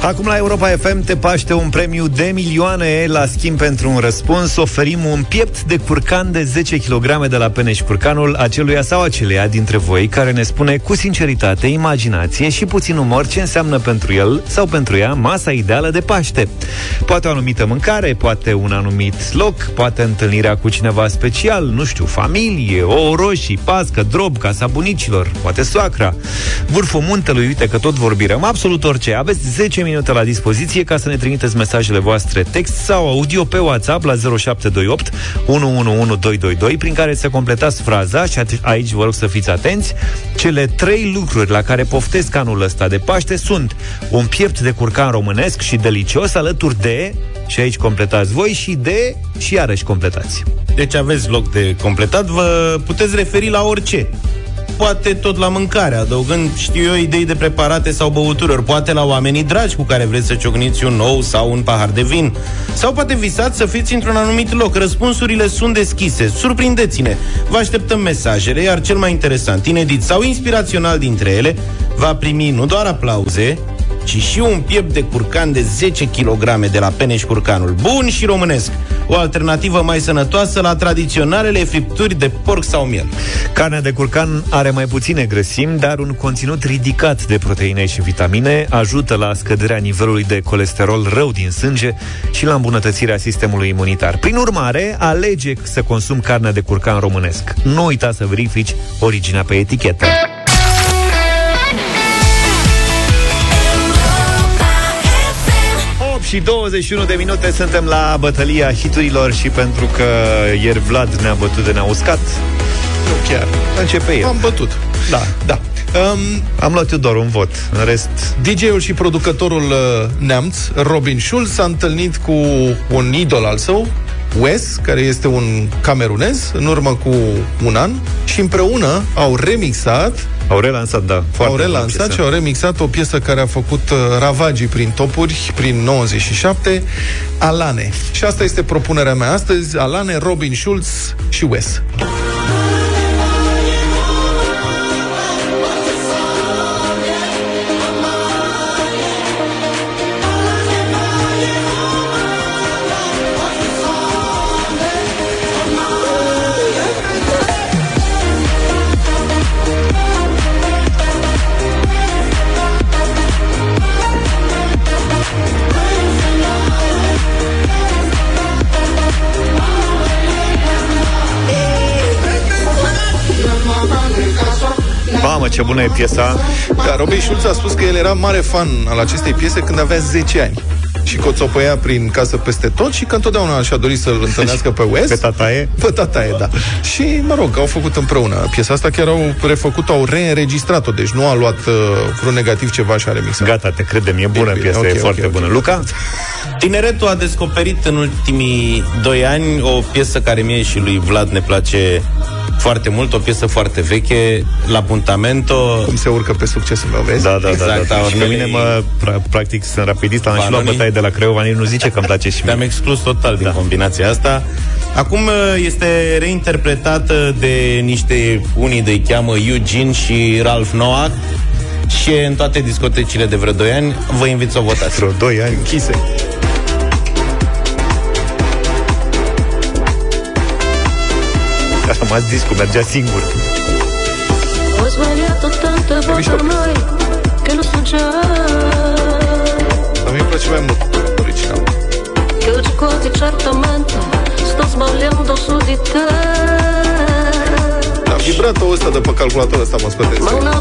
Acum la Europa FM te paște un premiu de milioane la schimb pentru un răspuns. Oferim un piept de curcan de 10 kg de la Peneș Curcanul aceluia sau aceleia dintre voi care ne spune cu sinceritate, imaginație și puțin umor ce înseamnă pentru el sau pentru ea masa ideală de Paște. Poate o anumită mâncare, poate un anumit loc, poate întâlnirea cu cineva special, nu știu, familie, o roșii, pască, drob, casa bunicilor, poate soacra. Vârful muntelui, uite că tot vorbim, absolut orice. Aveți 10 minute la dispoziție ca să ne trimiteți mesajele voastre text sau audio pe WhatsApp la 0728 111222 prin care să completați fraza și ate- aici vă rog să fiți atenți. Cele trei lucruri la care poftesc anul ăsta de Paște sunt un piept de curcan românesc și delicios alături de și aici completați voi și de și iarăși completați. Deci aveți loc de completat, vă puteți referi la orice. Poate tot la mâncare, adăugând, știu eu, idei de preparate sau băuturi, ori poate la oamenii dragi cu care vreți să ciocniți un nou sau un pahar de vin. Sau poate visați să fiți într-un anumit loc. Răspunsurile sunt deschise. Surprindeți-ne! Vă așteptăm mesajele, iar cel mai interesant, inedit sau inspirațional dintre ele, va primi nu doar aplauze, ci și un piept de curcan de 10 kg de la Peneș Curcanul. Bun și românesc. O alternativă mai sănătoasă la tradiționalele fripturi de porc sau miel. Carnea de curcan are mai puține grăsimi, dar un conținut ridicat de proteine și vitamine ajută la scăderea nivelului de colesterol rău din sânge și la îmbunătățirea sistemului imunitar. Prin urmare, alege să consumi carnea de curcan românesc. Nu uita să verifici originea pe etichetă. Și 21 de minute suntem la bătălia hiturilor și pentru că ieri Vlad ne-a bătut de ne-a uscat, Nu chiar. începe el. Am bătut. Da. Da. Um, Am luat eu doar un vot. În rest, DJ-ul și producătorul uh, neamț, Robin Schulz, s-a întâlnit cu un idol al său, Wes, care este un camerunez, în urmă cu un an, și împreună au remixat au relansat, da. Foarte au bună relansat piesă. și au remixat o piesă care a făcut uh, ravagii prin topuri, prin 97, Alane. Și asta este propunerea mea astăzi, Alane, Robin Schulz și Wes. Mamă, ce bună e piesa. Da, Robin Schulz a spus că el era mare fan al acestei piese când avea 10 ani și că o țopăia prin casă peste tot și că întotdeauna și-a dorit să-l întâlnească pe Wes. Pe tataie? Pe tataie, da. Și, mă rog, au făcut împreună. Piesa asta chiar au refăcut-o, au reînregistrat-o, deci nu a luat uh, vreun negativ ceva și a remixat. Gata, te credem, e bună bine, piesa, ok, e ok, foarte ok. bună. Luca? Tineretul a descoperit în ultimii doi ani o piesă care mie și lui Vlad ne place foarte mult, o piesă foarte veche, La Puntamento. Cum se urcă pe succesul meu, vezi? Da, da, Exact, da, da. a Și pe urmei- mine, mă, pra- practic, sunt rapidist, am și luat Bananii. bătaie de la Craiova, nici nu zice că îmi place și Te-am mie. exclus total din combinația asta. Acum uh, este reinterpretată de niște, unii de cheamă Eugene și Ralph Noah și e în toate discotecile de vreo 2 ani. Vă invit să o votați. Vreo 2 ani. Închise. A rămas discul, mergea singur. Ho sbagliato tante volte ormai che non so già Dar mie îmi place mai mult original. che oggi quasi certamente sto sbagliando su di te. Da, vibratul ăsta de pe calculator ăsta mă scoate. Ma una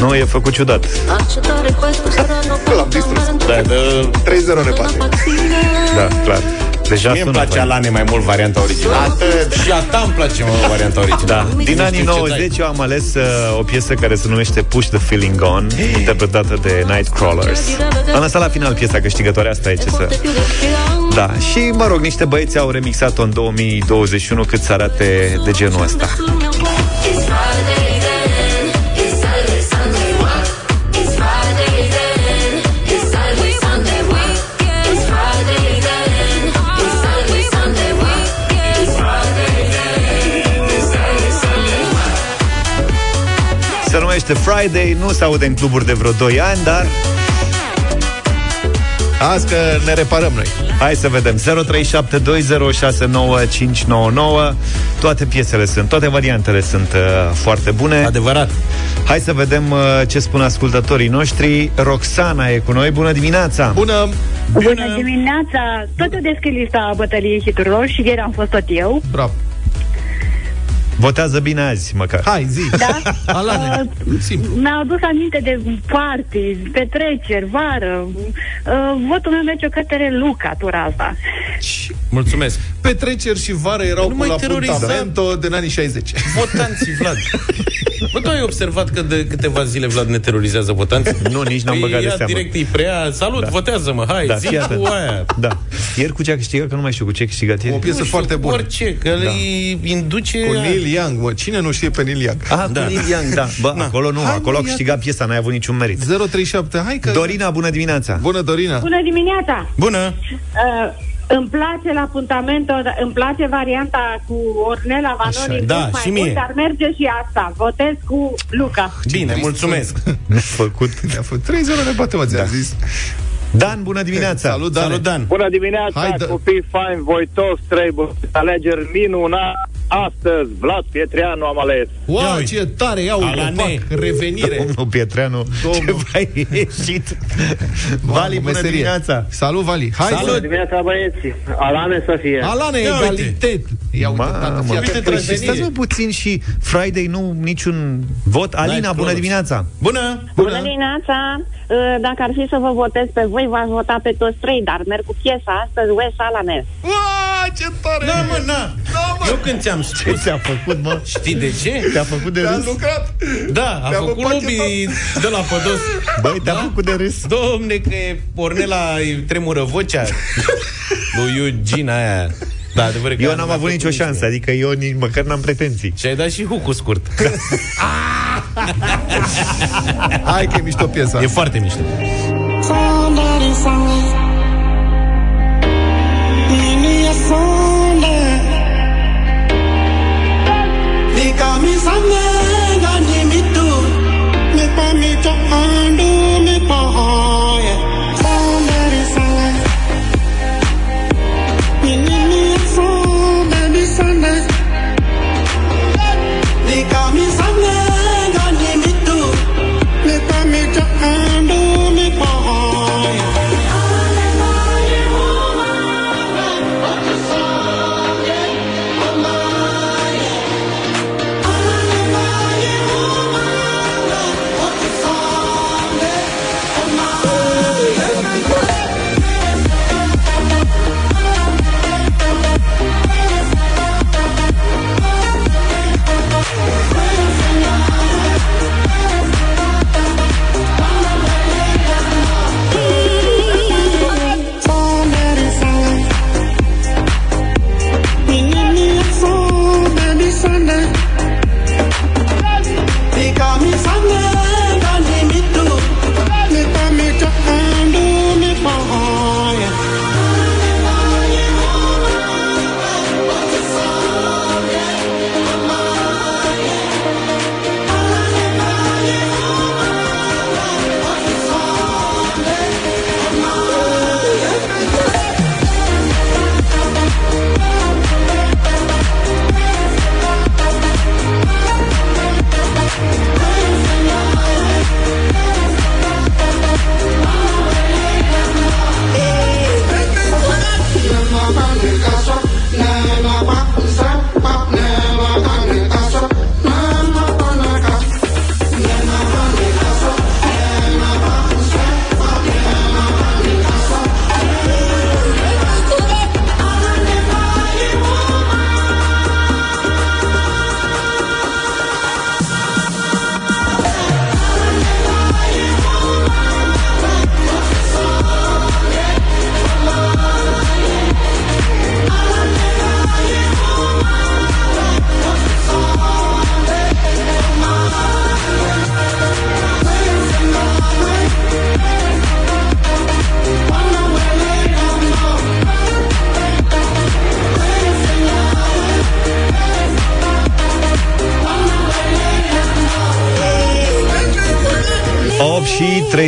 volta più che cosa può cambiare nella vita mia? Modern. Nu, e făcut ciudat. Accettare questo saranno L'ho distrutto. Da, da, 3-0 ne una bate. pazzina. Da, clar. Deja Mie îmi sună place fain. Alane mai mult varianta originală. Atât. Și a ta îmi place mă, varianta originală. Da, din Nu anii știu ce 90 eu am ales uh, o piesă care se numește Push the Feeling On, interpretată de Nightcrawlers. Am lăsat la final piesa câștigătoare, asta e ce să... Forte più del fianco. Da, și mă rog, niște băieți au remixat-o în 2021 cât să arate de genul ăsta. Numește Friday, nu se aude în cluburi de vreo 2 ani, dar Azi că ne reparăm noi. hai să vedem. 0372069599 Toate piesele sunt, toate variantele sunt uh, foarte bune. Adevărat. Hai să vedem uh, ce spun ascultătorii noștri. Roxana e cu noi. Bună dimineața! Bună! Bună dimineața! Tot eu deschid lista bătăliei hiturilor și ieri am fost tot eu. Bravo! Votează bine azi, măcar. Hai, zi! Da? Alane, simplu. Mi-a adus aminte de party, petreceri, vară. Uh, votul meu merge către Luca, tura asta. Mulțumesc. Petreceri și vară erau Nu cu mai la teroriza. fundamento din anii 60. Votanții, Vlad. Bă, tu ai observat că de câteva zile Vlad ne terorizează votanții? Nu, nici n-am Îi băgat de ia seamă. direct, îi preia, salut, Da. votează-mă, hai, Da, zi fii atent. cu aia. Da. Ieri cu ce a câștigat, că nu mai știu cu ce a câștigat ieri. O piesă Nu știu, foarte bună. Orice, că da. îi induce... Cu Neil Young, mă. Cine nu știe pe Neil Young? Ah, cu Neil Young, da. Bă, acolo nu, Hai, acolo a mă, câștigat piesa, n-ai avut niciun merit. 037, hai că... Dorina, bună dimineața! Bună, Dorina! Bună dimineața! Bună! Uh, Îmi place la puntamento, îmi place varianta cu Ornella Vanoni da, mult mai și mie. mult, dar merge și asta. Votez cu Luca. Bine, mulțumesc. Făcut. Ne-a făcut 3 0 ne bate, mă, ți-am zis. Dan, bună dimineața! Salut, Dan. Salut, Dan. Bună dimineața, Hai, dă- copii faini, voi toți trebuie alegeri minunat. Astăzi, Vlad Pietreanu am ales. Wow, Ia uite. ce tare, ia uite, Alane. pac, revenire. Domnul Pietreanu, Domnul. ce v-ai ieșit? Vali, bună meserie. dimineața! Salut, Vali. Hai Salut. să... dimineața, băieți. Alane să fie. Alane, Ia uite. egalitate. Ia uite, tată, Mamă, fii Uite, atent, păi și trădenie. stați mă puțin și Friday nu niciun vot. Alina, bună Close. dimineața! Bună! Bună dimineața! Uh, Dacă ar fi să vă votez pe voi, v-aș vota pe toți trei, dar merg cu piesa astăzi, Wes Alanes. Uaa, ce tare! Da, mă, na! Eu când ți-am Ce spus, ți-a făcut, mă? știi de ce? Te-a făcut de Te-a râs? lucrat! Da, a Mi-am făcut împachetat. lobby de la Pădos. Băi, te-a Da? făcut de râs. Domne, că e Ornela îi tremură vocea lui Eugene aia. Da, adevăr că Eu nu n-am mi-a avut făcut nicio nici șansă, mie. adică eu nici măcar n-am pretenții. Și ai dat și hucul scurt. Hai că e mișto piesa. E foarte mișto. Somebody sang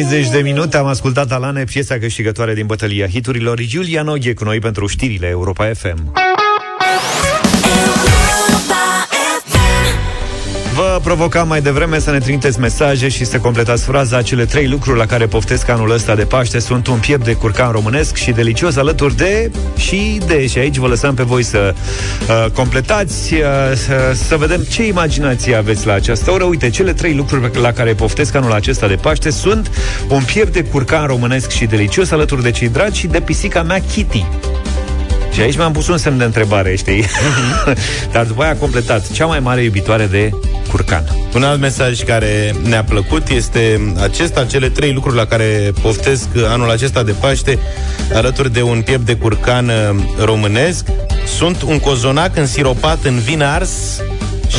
30 de minute. Am ascultat Alane, piesa câștigătoare din bătălia hiturilor. Giulia Noghe cu noi pentru știrile Europa FM Vă provocam mai devreme să ne trimiteți mesaje și să completați fraza Cele trei lucruri la care poftesc anul ăsta de Paște sunt un piept de curcan românesc și delicios alături de și de. Și aici vă lăsăm pe voi să uh, completați, uh, să, să vedem ce imaginație aveți la această oră. Uite, cele trei lucruri la care poftesc anul acesta de Paște sunt un piept de curcan românesc și delicios alături de cei dragi și de pisica mea Kitty. Și aici mi-am pus un semn de întrebare, știi? Dar după aia a completat. Cea mai mare iubitoare de curcan. Un alt mesaj care ne-a plăcut este acesta, cele trei lucruri la care poftesc anul acesta de Paște, alături de un piept de curcan uh, românesc, sunt un cozonac însiropat în vin ars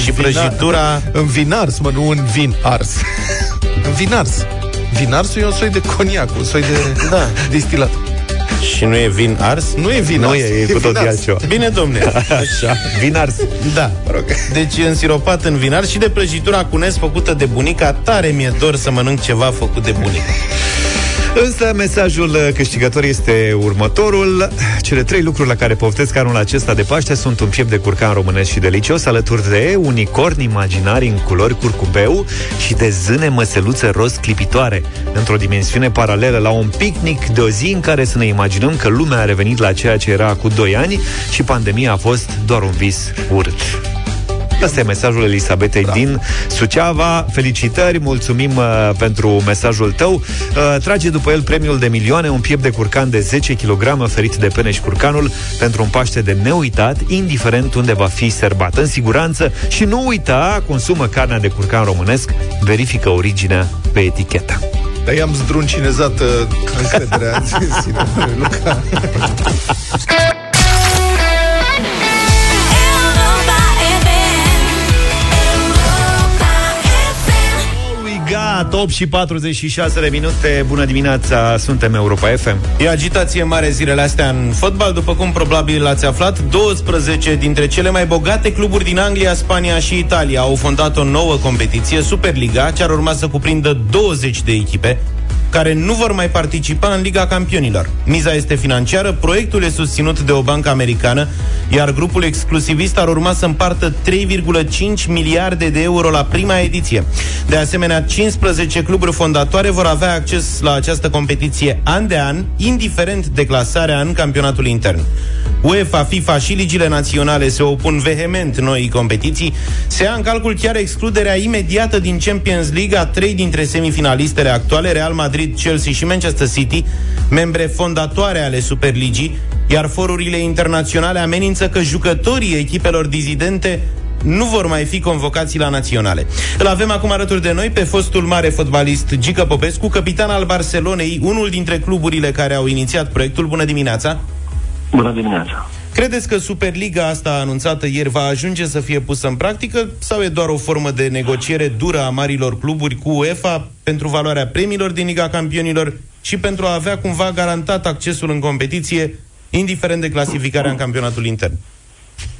și prăjitura... În vin ars, mă, nu în vin ars. în vin ars. Vin arsul e un soi de coniac, un soi de Da. distilat. Și nu e vin ars? Nu e vin Nu ars, e, e cu vin totul ars. altceva. Bine, domne. Așa, vin ars. Da. Deci e însiropat în vinar și de prăjitura cu nes făcută de bunica. Tare mi-e dor să mănânc ceva făcut de bunica. Însă mesajul uh, câștigător este următorul. Cele trei lucruri la care poftesc anul acesta de Paște sunt un piept de curcan românesc și delicios, alături de unicorni imaginari în culori curcubeu și de zâne măseluțe roz clipitoare, într-o dimensiune paralelă la un picnic de o zi în care să ne imaginăm că lumea a revenit la ceea ce era cu 2 ani și pandemia a fost doar un vis urât. Asta e mesajul Elisabetei da. din Suceava. Felicitări, mulțumim uh, pentru mesajul tău. Uh, trage după el premiul de milioane, un piept de curcan de 10 kg ferit de peneș și curcanul pentru un Paște de neuitat, indiferent unde va fi serbat. În siguranță și nu uita, consumă carnea de curcan românesc, verifică originea pe etichetă. Dar i-am zdruncinezat uh, încrederea în sine, Luca. We got 8 și 46 de minute. Bună dimineața, suntem Europa FM. E agitație mare zilele astea în fotbal, după cum probabil ați aflat, 12 dintre cele mai bogate cluburi din Anglia, Spania și Italia au fondat o nouă competiție, Superliga, ce ar urma să cuprindă 20 de echipe, care nu vor mai participa în Liga Campionilor. Miza este financiară, proiectul e susținut de o bancă americană, iar grupul exclusivist ar urma să împartă 3,5 miliarde de euro la prima ediție. De asemenea, 15 cluburi fondatoare vor avea acces la această competiție an de an, indiferent de clasarea în campionatul intern. UEFA, FIFA și ligile naționale se opun vehement noii competiții. Se ia în calcul chiar excluderea imediată din Champions League a trei dintre semifinalistele actuale, Real Madrid, Chelsea și Manchester City, membre fondatoare ale Superligii, iar forurile internaționale amenință că jucătorii echipelor dizidente nu vor mai fi convocați la naționale. Îl avem acum alături de noi pe fostul mare fotbalist Gică Popescu, capitan al Barcelonei, unul dintre cluburile care au inițiat proiectul. Bună dimineața! Bună dimineața! Credeți că Superliga asta anunțată ieri va ajunge să fie pusă în practică sau e doar o formă de negociere dură a marilor cluburi cu UEFA pentru valoarea premiilor din Liga Campionilor și pentru a avea cumva garantat accesul în competiție, indiferent de clasificarea în campionatul intern?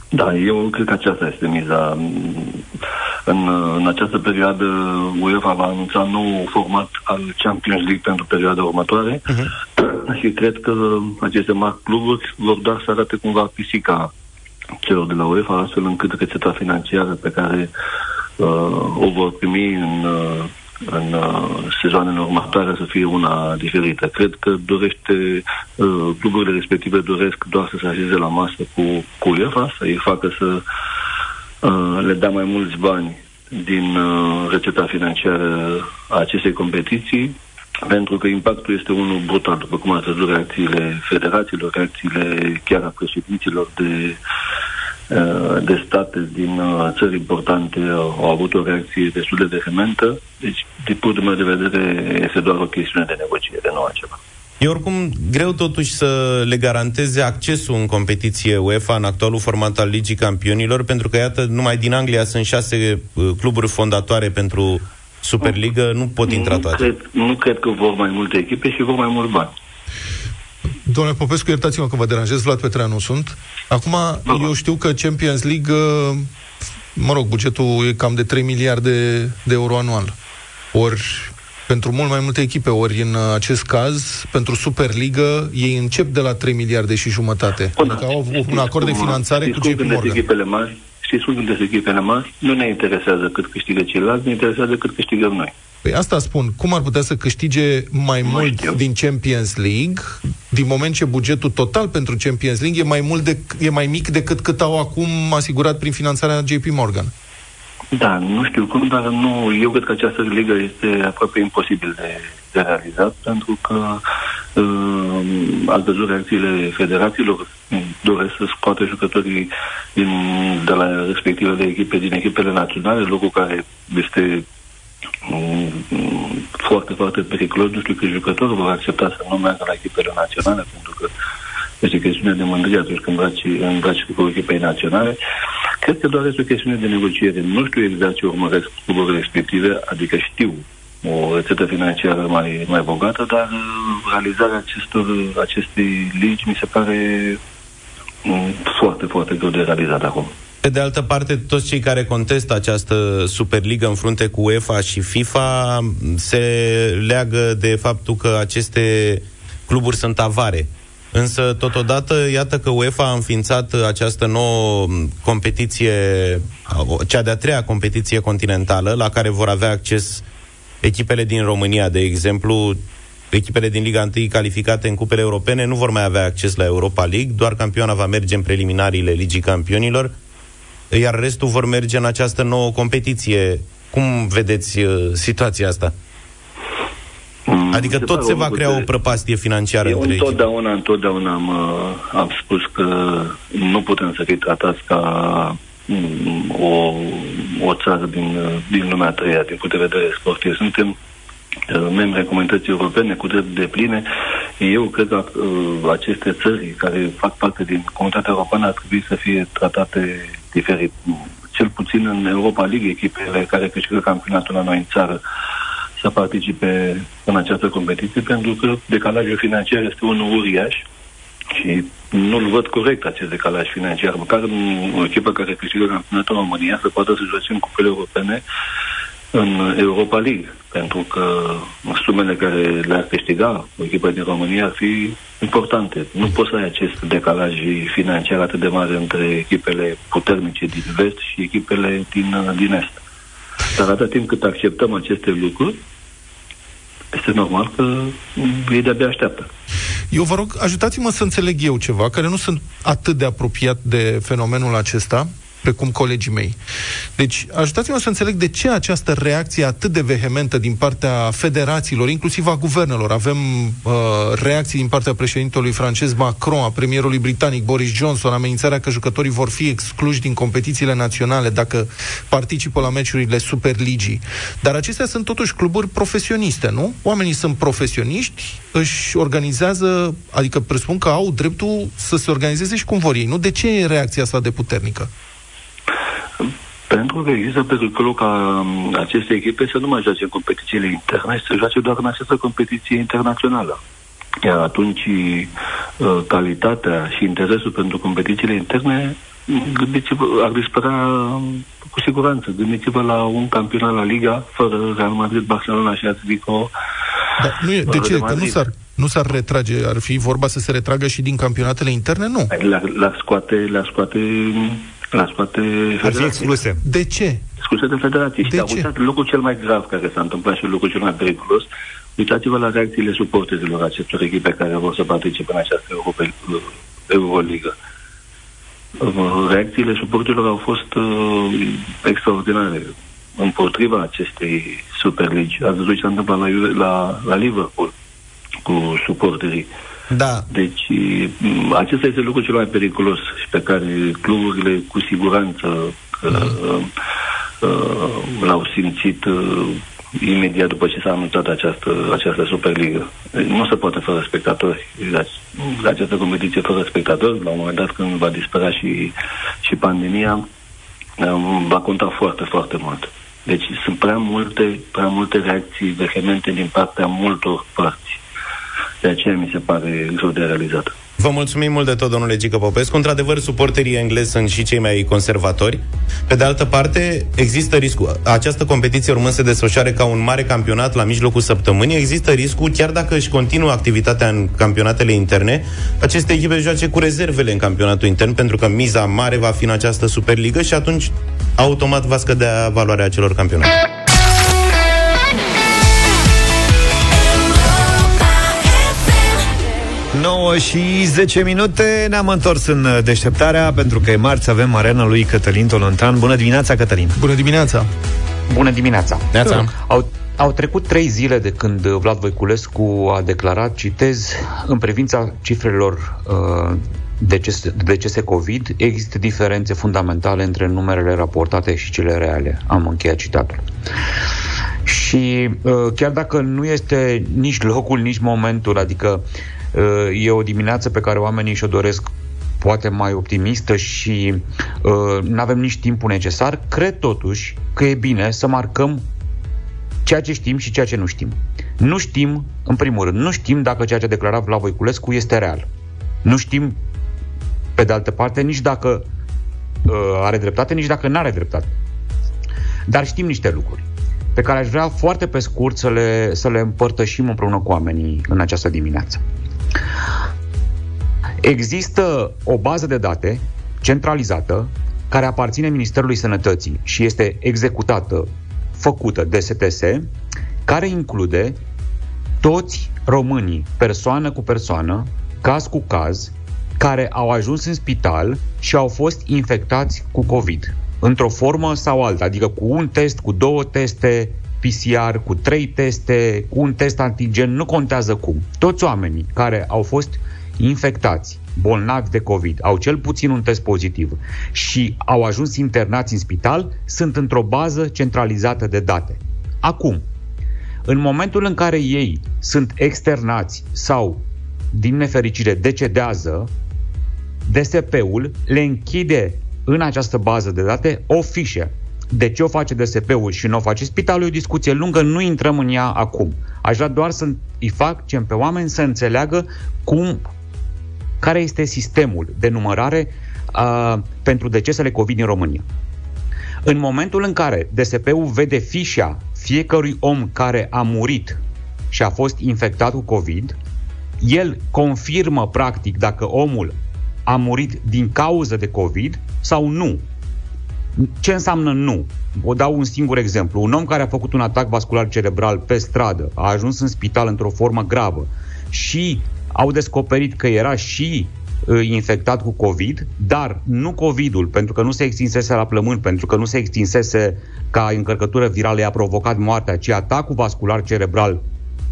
Da, eu cred că aceasta este miza. În, în această perioadă UEFA va anunța nou format al Champions League pentru perioada următoare uh-huh. și cred că aceste mari cluburi vor da să arate cumva pisica celor de la UEFA, astfel încât rețeta financiară pe care uh, o vor primi în, uh, în uh, sezoanele următoare să fie una diferită. Cred că dorește, uh, cluburile respective doresc doar să se așeze la masă cu, cu UEFA, să îi facă să uh, le dea mai mulți bani din uh, rețeta financiară a acestei competiții, pentru că impactul este unul brutal, după cum ați văzut reacțiile federațiilor, reacțiile chiar a președinților de uh, de state din uh, țări importante au avut o reacție destul de vehementă. Deci, din punctul meu de vedere, este doar o chestiune de negociere, nu altceva. E oricum greu totuși să le garanteze accesul în competiție UEFA în actualul format al Ligii Campionilor, pentru că, iată, numai din Anglia sunt șase uh, cluburi fondatoare pentru Superliga, nu pot intra Nu toate. cred, nu cred că vor mai multe echipe și vor mai mulți bani. Domnule Popescu, iertați-mă că vă deranjez, Vlad Petreanu sunt. Acum, eu știu că Champions League, uh, mă rog, bugetul e cam de 3 miliarde de euro anual. Ori pentru mult mai multe echipe, ori în uh, acest caz, pentru Superliga, ei încep de la 3 miliarde și jumătate. Adică au un acord de finanțare cu Știți cum JP gândesc Morgan. echipele mari? Știți cum gândesc echipele mari? Nu ne interesează cât câștigă ceilalți, ne interesează cât câștigăm noi. Păi asta spun, cum ar putea să câștige mai Nu mult știu. din Champions League, din moment ce bugetul total pentru Champions League e mai, mult de, e mai mic decât cât au acum asigurat prin finanțarea JP Morgan. Da, nu știu cum, dar nu, eu cred că această ligă este aproape imposibil de, de realizat, pentru că uh, ați văzut reacțiile federațiilor, doresc să scoate jucătorii din, de la respectivele echipe, din echipele naționale, lucru care este mm, mm, foarte, foarte periculos. Nu știu că jucători vor accepta să nu meargă la echipele naționale, pentru că este chestiune de mândrie atunci când îmbraci, îmbraci cu echipei naționale. Cred că doar este o chestiune de negociere. Nu știu exact ce urmăresc cluburile respective, adică știu o rețetă financiară mai, mai bogată, dar uh, realizarea acestor, acestei legi mi se pare mm, foarte, foarte greu de realizat acum. Pe de altă parte, toți cei care contestă această Superligă în frunte cu UEFA și FIFA se leagă de faptul că aceste cluburi sunt avare. Însă, totodată, iată că UEFA a înființat această nouă competiție, cea de-a treia competiție continentală, la care vor avea acces echipele din România, de exemplu, echipele din Liga 1 calificate în cupele europene nu vor mai avea acces la Europa League, doar campioana va merge în preliminariile Ligii Campionilor, iar restul vor merge în această nouă competiție. Cum vedeți uh, situația asta? Adică se tot pare se o va crea o putere. prăpastie financiară Eu între echipe. întotdeauna, întotdeauna am, uh, am spus că nu putem să fim tratați ca mm, o, o țară din, uh, din lumea a treia, din punct de vedere sportiv. Suntem uh, membri ai comunității europene cu drept de pline. Eu cred că uh, aceste țări care fac parte din comunitatea europeană ar trebui să fie tratate diferit. Cel puțin în Europa League, echipele care câștigă campionatul la noi în țară să participe în această competiție, pentru că decalajul financiar este unul uriaș și nu-l văd corect acest decalaj financiar. Măcar în o echipă care câștigă campionatul în România să poată să joace în cupele europene în Europa League, pentru că sumele care le-ar câștiga o echipă din România ar fi importante. Nu poți să ai acest decalaj financiar atât de mare între echipele puternice din vest și echipele din, din est. Dar atât timp cât acceptăm aceste lucruri, este normal că ei de-abia așteaptă. Eu vă rog, ajutați-mă să înțeleg eu ceva, care nu sunt atât de apropiat de fenomenul acesta, precum colegii mei. Deci, ajutați-mă să înțeleg de ce această reacție atât de vehementă din partea federațiilor, inclusiv a guvernelor. Avem uh, reacții din partea președintelui francez Macron, a premierului britanic Boris Johnson, amenințarea că jucătorii vor fi excluși din competițiile naționale dacă participă la meciurile Superligii. Dar acestea sunt totuși cluburi profesioniste, nu? Oamenii sunt profesioniști, își organizează, adică presupun că au dreptul să se organizeze și cum vor ei, nu? De ce e reacția asta de puternică? Pentru că există pericolul ca um, aceste echipe să nu mai joace în competițiile interne, să joace doar în această competiție internațională. Iar atunci uh, calitatea și interesul pentru competițiile interne gândiți-vă, ar dispărea um, cu siguranță. Gândiți-vă la un campionat la Liga fără Real Madrid, Barcelona și Atletico. Da, nu e, de fără ce? Că nu Madrid. s-ar, nu s-ar retrage, ar fi vorba să se retragă și din campionatele interne? Nu. Le-ar, le-ar scoate, le-ar scoate, le-ar scoate Ar fi federația. excluse. De ce? Excluse de federație. Și De dar ce? uitați, lucrul cel mai grav care s-a întâmplat și lucrul cel mai periculos, uitați-vă la reacțiile suporterilor acestor echipe care vor să participe în această Europe, Euroligă. Uh, Reacțiile suporterilor au fost uh, extraordinare împotriva acestei Superligi. Ați văzut ce s-a întâmplat la, Juve- la, la Liverpool cu suporterii. Da. Deci, m, acesta este lucrul cel mai periculos și pe care cluburile cu siguranță uh, uh, l-au simțit uh, imediat după ce s-a anunțat această, această Superligă. Nu se poate fără spectatori. Deci, Această competiție fără spectatori, la un moment dat când va dispărea și, și pandemia, um, va conta foarte, foarte mult. Deci sunt prea multe, prea multe reacții vehemente din partea multor părți. De aceea mi se pare greu de realizat. Vă mulțumim mult de tot, domnule Gică Popescu. Într-adevăr, suporterii englezi sunt și cei mai conservatori. Pe de altă parte, există riscul. Această competiție urmând se desfășoare ca un mare campionat la mijlocul săptămânii. Există riscul, chiar dacă își continuă activitatea în campionatele interne, aceste echipe joace cu rezervele în campionatul intern, pentru că miza mare va fi în această Superligă și atunci automat va scădea valoarea acelor campionate. 9 și 10 minute Ne-am întors în uh, deșteptarea Pentru că e marți avem arena lui Cătălin Tolontan Bună dimineața, Cătălin Bună dimineața! Bună dimineața! Neața. Au, au trecut trei zile de când Vlad Voiculescu a declarat, citez, în privința cifrelor uh, decese, decese COVID, există diferențe fundamentale între numerele raportate și cele reale. Am încheiat citatul. Și uh, chiar dacă nu este nici locul, nici momentul, adică uh, e o dimineață pe care oamenii și-o doresc poate mai optimistă și uh, nu avem nici timpul necesar, cred totuși că e bine să marcăm ceea ce știm și ceea ce nu știm. Nu știm, în primul rând, nu știm dacă ceea ce a declarat Vlad Voiculescu este real. Nu știm, pe de altă parte, nici dacă uh, are dreptate, nici dacă nu are dreptate. Dar știm niște lucruri pe care aș vrea foarte pe scurt să le, să le împărtășim împreună cu oamenii în această dimineață. Există o bază de date centralizată care aparține Ministerului Sănătății și este executată, făcută de STS, care include toți românii, persoană cu persoană, caz cu caz, care au ajuns în spital și au fost infectați cu COVID, într-o formă sau alta, adică cu un test, cu două teste PCR, cu trei teste, cu un test antigen, nu contează cum. Toți oamenii care au fost infectați, bolnavi de COVID, au cel puțin un test pozitiv și au ajuns internați în spital, sunt într-o bază centralizată de date. Acum, în momentul în care ei sunt externați sau, din nefericire, decedează, DSP-ul le închide în această bază de date o fișă. De ce o face DSP-ul și nu o face spitalul? E o discuție lungă, nu intrăm în ea acum. Aș vrea doar să îi fac ce pe oameni să înțeleagă cum, care este sistemul de numărare uh, pentru decesele COVID în România. În momentul în care DSP-ul vede fișa fiecărui om care a murit și a fost infectat cu COVID, el confirmă practic dacă omul a murit din cauză de COVID sau nu. Ce înseamnă nu? O dau un singur exemplu. Un om care a făcut un atac vascular cerebral pe stradă, a ajuns în spital într-o formă gravă și au descoperit că era și uh, infectat cu COVID, dar nu COVID-ul, pentru că nu se extinsese la plămâni, pentru că nu se extinsese ca încărcătură virală, i-a provocat moartea, ci atacul vascular cerebral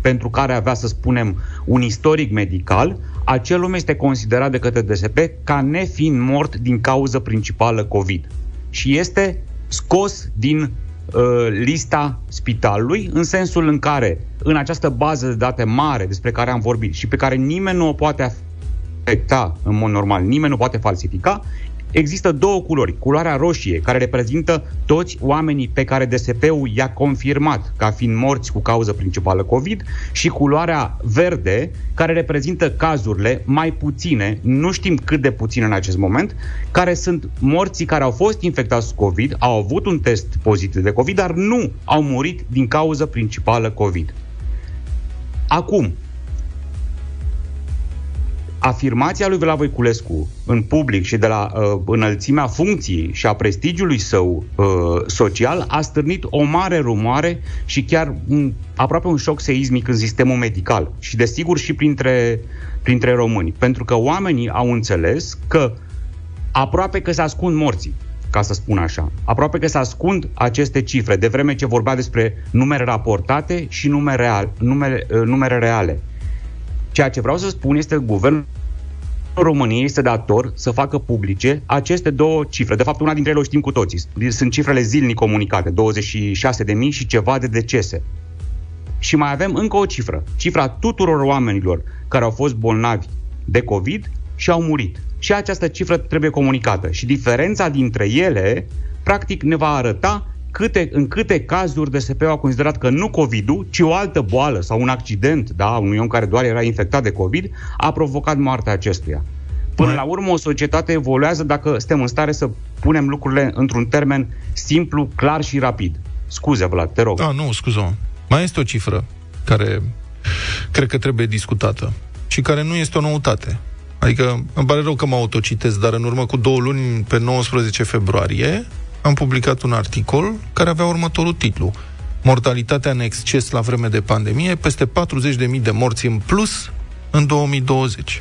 pentru care avea, să spunem, un istoric medical, acel om este considerat de către DSP ca nefiind mort din cauză principală COVID. Și este scos din uh, lista spitalului, în sensul în care, în această bază de date mare despre care am vorbit și pe care nimeni nu o poate afecta în mod normal, nimeni nu poate falsifica, Există două culori. Culoarea roșie, care reprezintă toți oamenii pe care DSP-ul i-a confirmat ca fiind morți cu cauză principală COVID și culoarea verde, care reprezintă cazurile mai puține, nu știm cât de puține în acest moment, care sunt morții care au fost infectați cu COVID, au avut un test pozitiv de COVID, dar nu au murit din cauză principală COVID. Acum, afirmația lui Vlad Voiculescu în public și de la uh, înălțimea funcției și a prestigiului său uh, social a stârnit o mare rumoare și chiar un, aproape un șoc seismic în sistemul medical și desigur și printre, printre români. Pentru că oamenii au înțeles că aproape că se ascund morții ca să spun așa. Aproape că se ascund aceste cifre, de vreme ce vorbea despre numere raportate și numere, real, numere, uh, numere reale. Ceea ce vreau să spun este că guvernul României este dator să facă publice aceste două cifre. De fapt, una dintre ele o știm cu toții. Sunt cifrele zilnic comunicate, 26.000 și ceva de decese. Și mai avem încă o cifră, cifra tuturor oamenilor care au fost bolnavi de COVID și au murit. Și această cifră trebuie comunicată. Și diferența dintre ele, practic, ne va arăta câte, în câte cazuri DSP a considerat că nu COVID-ul, ci o altă boală sau un accident, da, unui om care doar era infectat de COVID, a provocat moartea acestuia. Până la urmă, o societate evoluează dacă suntem în stare să punem lucrurile într-un termen simplu, clar și rapid. Scuze, Vlad, te rog. Da, nu, scuză Mai este o cifră care cred că trebuie discutată și care nu este o noutate. Adică, îmi pare rău că mă autocitesc, dar în urmă cu două luni, pe 19 februarie, am publicat un articol care avea următorul titlu. Mortalitatea în exces la vreme de pandemie, peste 40.000 de morți în plus în 2020.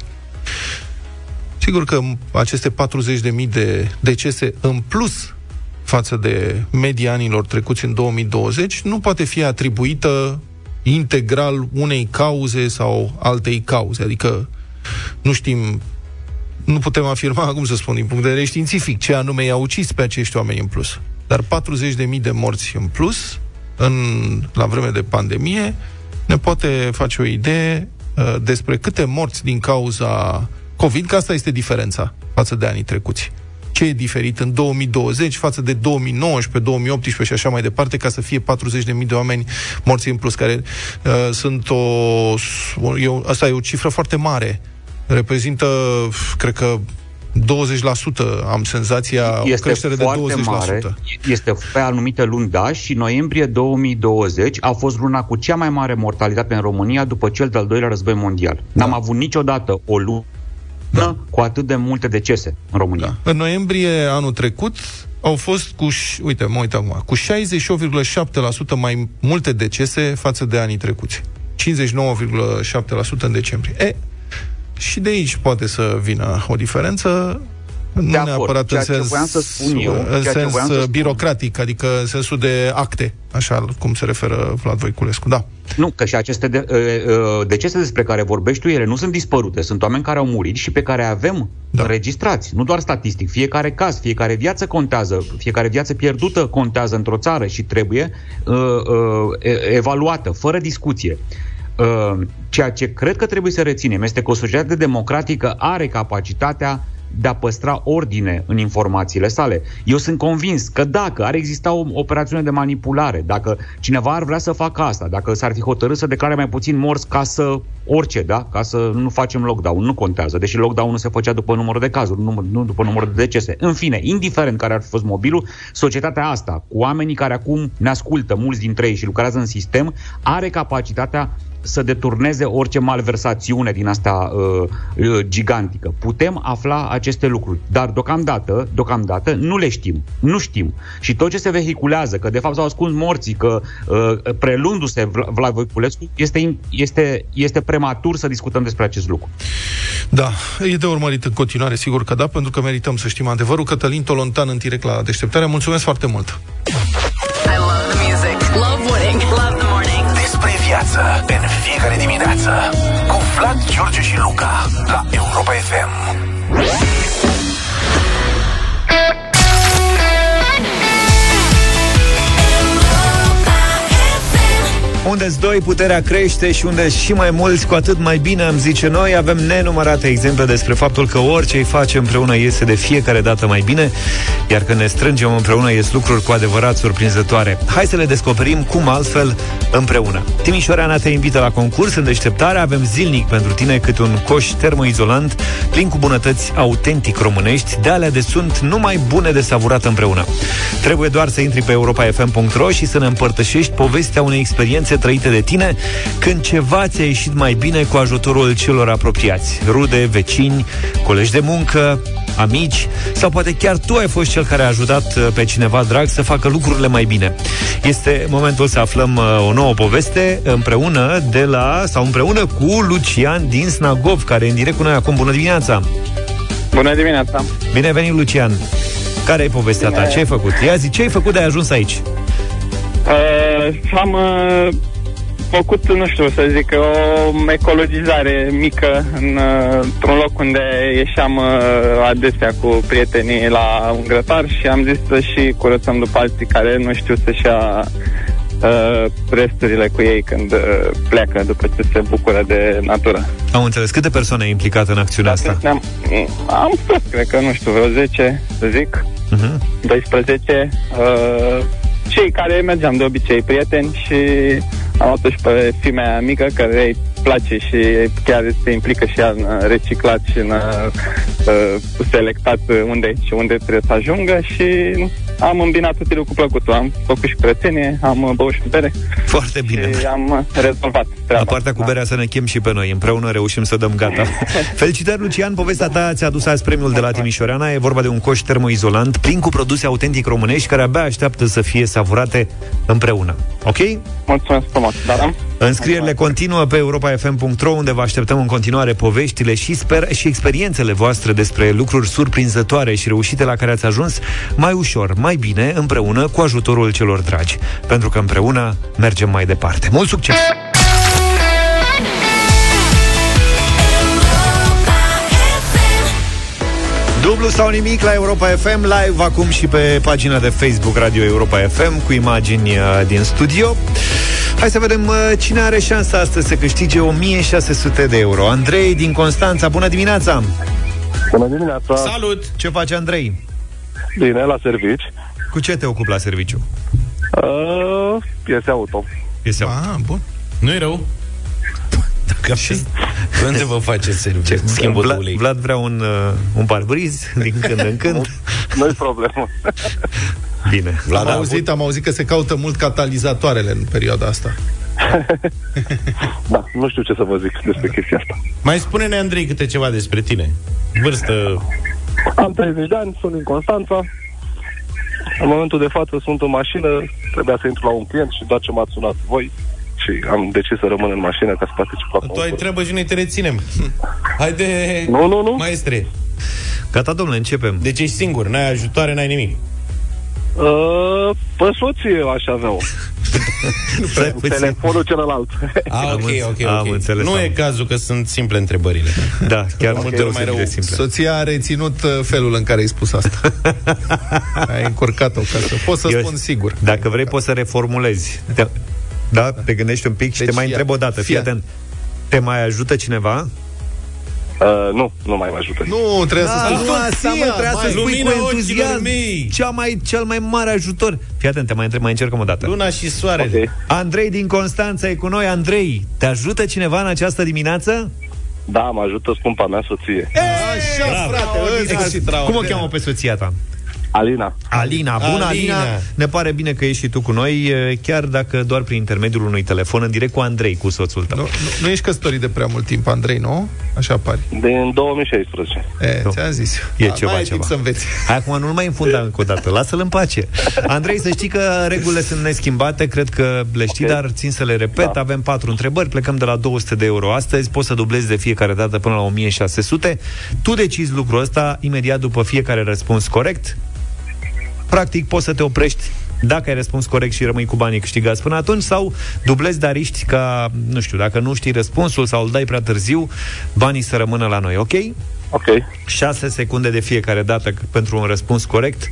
Sigur că aceste 40.000 de decese în plus față de media anilor trecuți în 2020 nu poate fi atribuită integral unei cauze sau altei cauze. Adică nu știm nu putem afirma, cum să spun, din punct de vedere științific, ce anume i-a ucis pe acești oameni în plus. Dar 40.000 de morți în plus, în, la vreme de pandemie, ne poate face o idee uh, despre câte morți din cauza COVID, că asta este diferența față de anii trecuți. ce e diferit în 2020 față de 2019, 2018 și așa mai departe, ca să fie 40.000 de oameni morți în plus, care uh, sunt o, e o... Asta e o cifră foarte mare. Reprezintă, cred că 20%, am senzația, o este creștere de 20%. foarte mare, este pe anumite luni, da, și noiembrie 2020 a fost luna cu cea mai mare mortalitate în România după cel de-al doilea război mondial. N-am avut niciodată o lună da. cu atât de multe decese în România. Da. În noiembrie anul trecut au fost cu, ș- uite, mă uit acum, cu 68,7% mai multe decese față de anii trecuți. 59,7% în decembrie. E, și de aici poate să vină o diferență, nu De acord. neapărat Ceea în ce sens, voiam să spun eu, în ceea ce sens voiam să spun. birocratic, adică în sensul de acte, așa cum se referă Vlad Voiculescu. Da. Nu, că și aceste de, uh, decese despre care vorbești tu, ele nu sunt dispărute. Sunt oameni care au murit și pe care avem da. înregistrați, nu doar statistic. Fiecare caz, fiecare viață contează, fiecare viață pierdută contează într-o țară și trebuie uh, uh, e- evaluată, fără discuție. Uh, ceea ce cred că trebuie să reținem este că o societate democratică are capacitatea de a păstra ordine în informațiile sale. Eu sunt convins că dacă ar exista o operațiune de manipulare, dacă cineva ar vrea să facă asta, dacă s-ar fi hotărât să declare mai puțin morți ca să orice, da? Ca să nu facem lockdown, nu contează, deși lockdown-ul se făcea după numărul de cazuri, nu, nu după numărul de decese. În fine, indiferent care ar fi fost mobilul, societatea asta, cu oamenii care acum ne ascultă, mulți dintre ei și lucrează în sistem, are capacitatea să deturneze orice malversațiune din asta uh, uh, gigantică. Putem afla aceste lucruri, dar deocamdată, deocamdată nu le știm. Nu știm. Și tot ce se vehiculează, că de fapt s-au ascuns morții, că uh, prelundu-se Vla- Vlad Voiculescu, este, in- este, este prematur să discutăm despre acest lucru. Da, e de urmărit în continuare, sigur că da, pentru că merităm să știm adevărul. Cătălin Tolontan în direct la deșteptare. Mulțumesc foarte mult! Viață în fiecare dimineață cu Vlad, George și Luca la Europa FM. Unde-s doi, puterea crește și unde și mai mulți, cu atât mai bine, am zice noi. Avem nenumărate exemple despre faptul că orice îi face împreună iese de fiecare dată mai bine, iar când ne strângem împreună ies lucruri cu adevărat surprinzătoare. Hai să le descoperim cum altfel împreună. Timișoreana te invită la concurs în deșteptare. Avem zilnic pentru tine câte un coș termoizolant plin cu bunătăți autentic românești, de alea de sunt numai bune de savurat împreună. Trebuie doar să intri pe europafm.ro și să ne împărtășești povestea unei experiențe trăite de tine când ceva ți-a ieșit mai bine cu ajutorul celor apropiați, rude, vecini, colegi de muncă, amici sau poate chiar tu ai fost cel care a ajutat uh, pe cineva drag să facă lucrurile mai bine. Este momentul să aflăm uh, o nouă poveste împreună de la sau împreună cu Lucian din Snagov, care e în direct cu noi acum. Bună dimineața! Bună dimineața! Bine venit, Lucian! Care e povestea ta? Bine. Ce ai făcut? Ia zi, ce ai făcut de ai ajuns aici? Uh, am uh, făcut, nu știu să zic, o ecologizare mică în, uh, într-un loc unde ieșeam uh, adesea cu prietenii la un grătar și am zis să și curățăm după alții care nu știu să-și ia uh, resturile cu ei când uh, pleacă după ce se bucură de natură. Am înțeles. Câte persoane ai implicat în acțiunea asta? Ne-am, am fost, cred că, nu știu, vreo 10, să zic, Uh-huh. 12, uh, cei care mergeam de obicei prieteni și am luat și pe fimea mea mică care îi place și chiar se implică și ea în uh, reciclat și în uh, uh, selectat unde și unde trebuie să ajungă și am îmbinat utilul cu plăcutul. Am făcut și curățenie, am uh, băut și bere Foarte bine. și am uh, rezolvat treaba. La partea cu berea să ne chem și pe noi. Împreună reușim să dăm gata. Felicitări, Lucian. Povestea ta ți-a adus azi premiul de la Timișoreana. E vorba de un coș termoizolant plin cu produse autentic românești care abia așteaptă să fie savurate împreună. Ok? Mulțumesc frumos, dar am Înscrierile continuă pe europafm.ro unde vă așteptăm în continuare poveștile și, sper- și experiențele voastre despre lucruri surprinzătoare și reușite la care ați ajuns mai ușor, mai bine, împreună cu ajutorul celor dragi. Pentru că împreună mergem mai departe. Mult succes! Dublu sau nimic la Europa FM Live acum și pe pagina de Facebook Radio Europa FM cu imagini uh, din studio. Hai să vedem uh, cine are șansa astăzi să câștige 1600 de euro. Andrei din Constanța, bună dimineața! Bună dimineața! Salut! Ce face Andrei? Bine, la servici. Cu ce te ocupi la serviciu? Uh, piese auto. Piese auto. Ah, bun. Nu-i rău. Dacă aveți... Unde vă faceți serviciu? Schimbul de Vlad, ulei. Vlad vrea un, uh, un parbriz din când în când. Nu-i problemă. Bine. Am auzit, am auzit că se caută mult catalizatoarele în perioada asta. Da, nu știu ce să vă zic despre chestia asta. Mai spune-ne, Andrei, câte ceva despre tine. Vârstă... Am 30 de ani, sunt din Constanța. În momentul de față sunt în mașină, trebuia să intru la un client și doar ce m-ați sunat voi și am decis să rămân în mașină ca să particip la Tu ai treabă și noi te reținem. Haide, nu, nu, nu. maestre. Gata, domnule, începem. Deci ești singur, n-ai ajutoare, n-ai nimic. Uh, pe soție aș avea-o. Stai puțin. Telefonul celălalt. Ah, ok, ok, am ok. înțeles, nu am. e cazul că sunt simple întrebările. Da, chiar Ok, multe mai deosebit rău. de simple. Soția a reținut uh, felul în care ai spus asta. ai încurcat-o ca să pot să Eu- spun sigur. Dacă vrei, poți să reformulezi. Te, da? Te gândești un pic și Deci te mai ia, întreb o dată. Fii fii atent. Te mai ajută cineva? Uh, nu, nu mai mă ajută. Nu, trebuia să Da, spui nu asta, mă, trebuia să spui lumina cu ochilor entuziasm. mei. Cea mai, cel mai mare ajutor. Fii atent, te mai întreb, mai încercăm o dată. Luna și soarele. Ok. Andrei din Constanța e cu noi. Andrei, te ajută cineva în această dimineață? Da, mă ajută scumpa mea soție. Așa, frate, ăsta. Cum o cheamă pe soția ta? Alina. Alina, bună Alina. Alina. Ne pare bine că ești și tu cu noi, e, chiar dacă doar prin intermediul unui telefon, în direct cu Andrei, cu soțul tău. Nu, nu, nu ești căsătorit de prea mult timp, Andrei, nu? Așa pari. Din 2016. E, ți-am zis. E Da, ceva, mai ai ceva. timp să înveți. Hai acum nu-l mai înfunda încă o dată, lasă-l în pace. Andrei, să știi că regulile sunt neschimbate, cred că le știi, Ok. dar țin să le repet. Da. Avem patru întrebări, plecăm de la 200 de euro astăzi, poți să dublezi de fiecare dată până la 1600. Tu decizi lucrul ăsta imediat după fiecare răspuns corect. Practic, poți să te oprești dacă ai răspuns corect și rămâi cu banii câștigați până atunci sau dublezi, dar riști ca, nu știu, dacă nu știi răspunsul sau îl dai prea târziu, banii să rămână la noi, ok? Ok. 6 secunde de fiecare dată c- pentru un răspuns corect.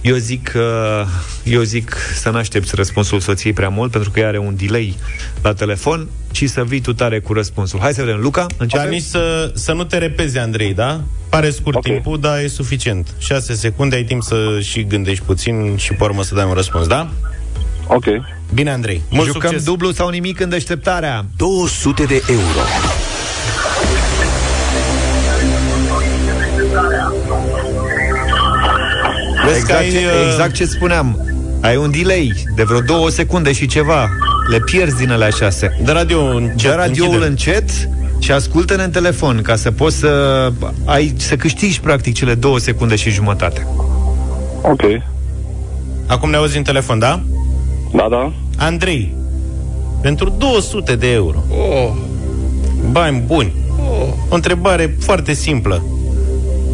Eu zic, uh, eu zic să nu aștepți răspunsul soției prea mult, pentru că ea are un delay la telefon, ci să vii tu tare cu răspunsul. Hai să vedem, Luca, Dar începem? nici să, să nu te repezi, Andrei, da? Pare scurt Ok. timpul, dar e suficient. 6 secunde, ai timp să și gândești puțin și pe urmă să dai un răspuns, da? Ok. Bine, Andrei. Mult Jucăm succes. dublu sau nimic în deșteptarea. 200 de euro. Vezi că Exact, ai, ce, uh, exact ce spuneam. Ai un delay de vreo două secunde și ceva. Le pierzi din alea șase. De radio încet, Dă radioul închide. încet și ascultă-ne în telefon ca să poți să ai să câștigi practic cele două secunde și jumătate. Ok. Acum ne auzi în telefon, da? Da, da. Andrei, pentru 200 de euro, Oh, bani buni, oh. o întrebare foarte simplă.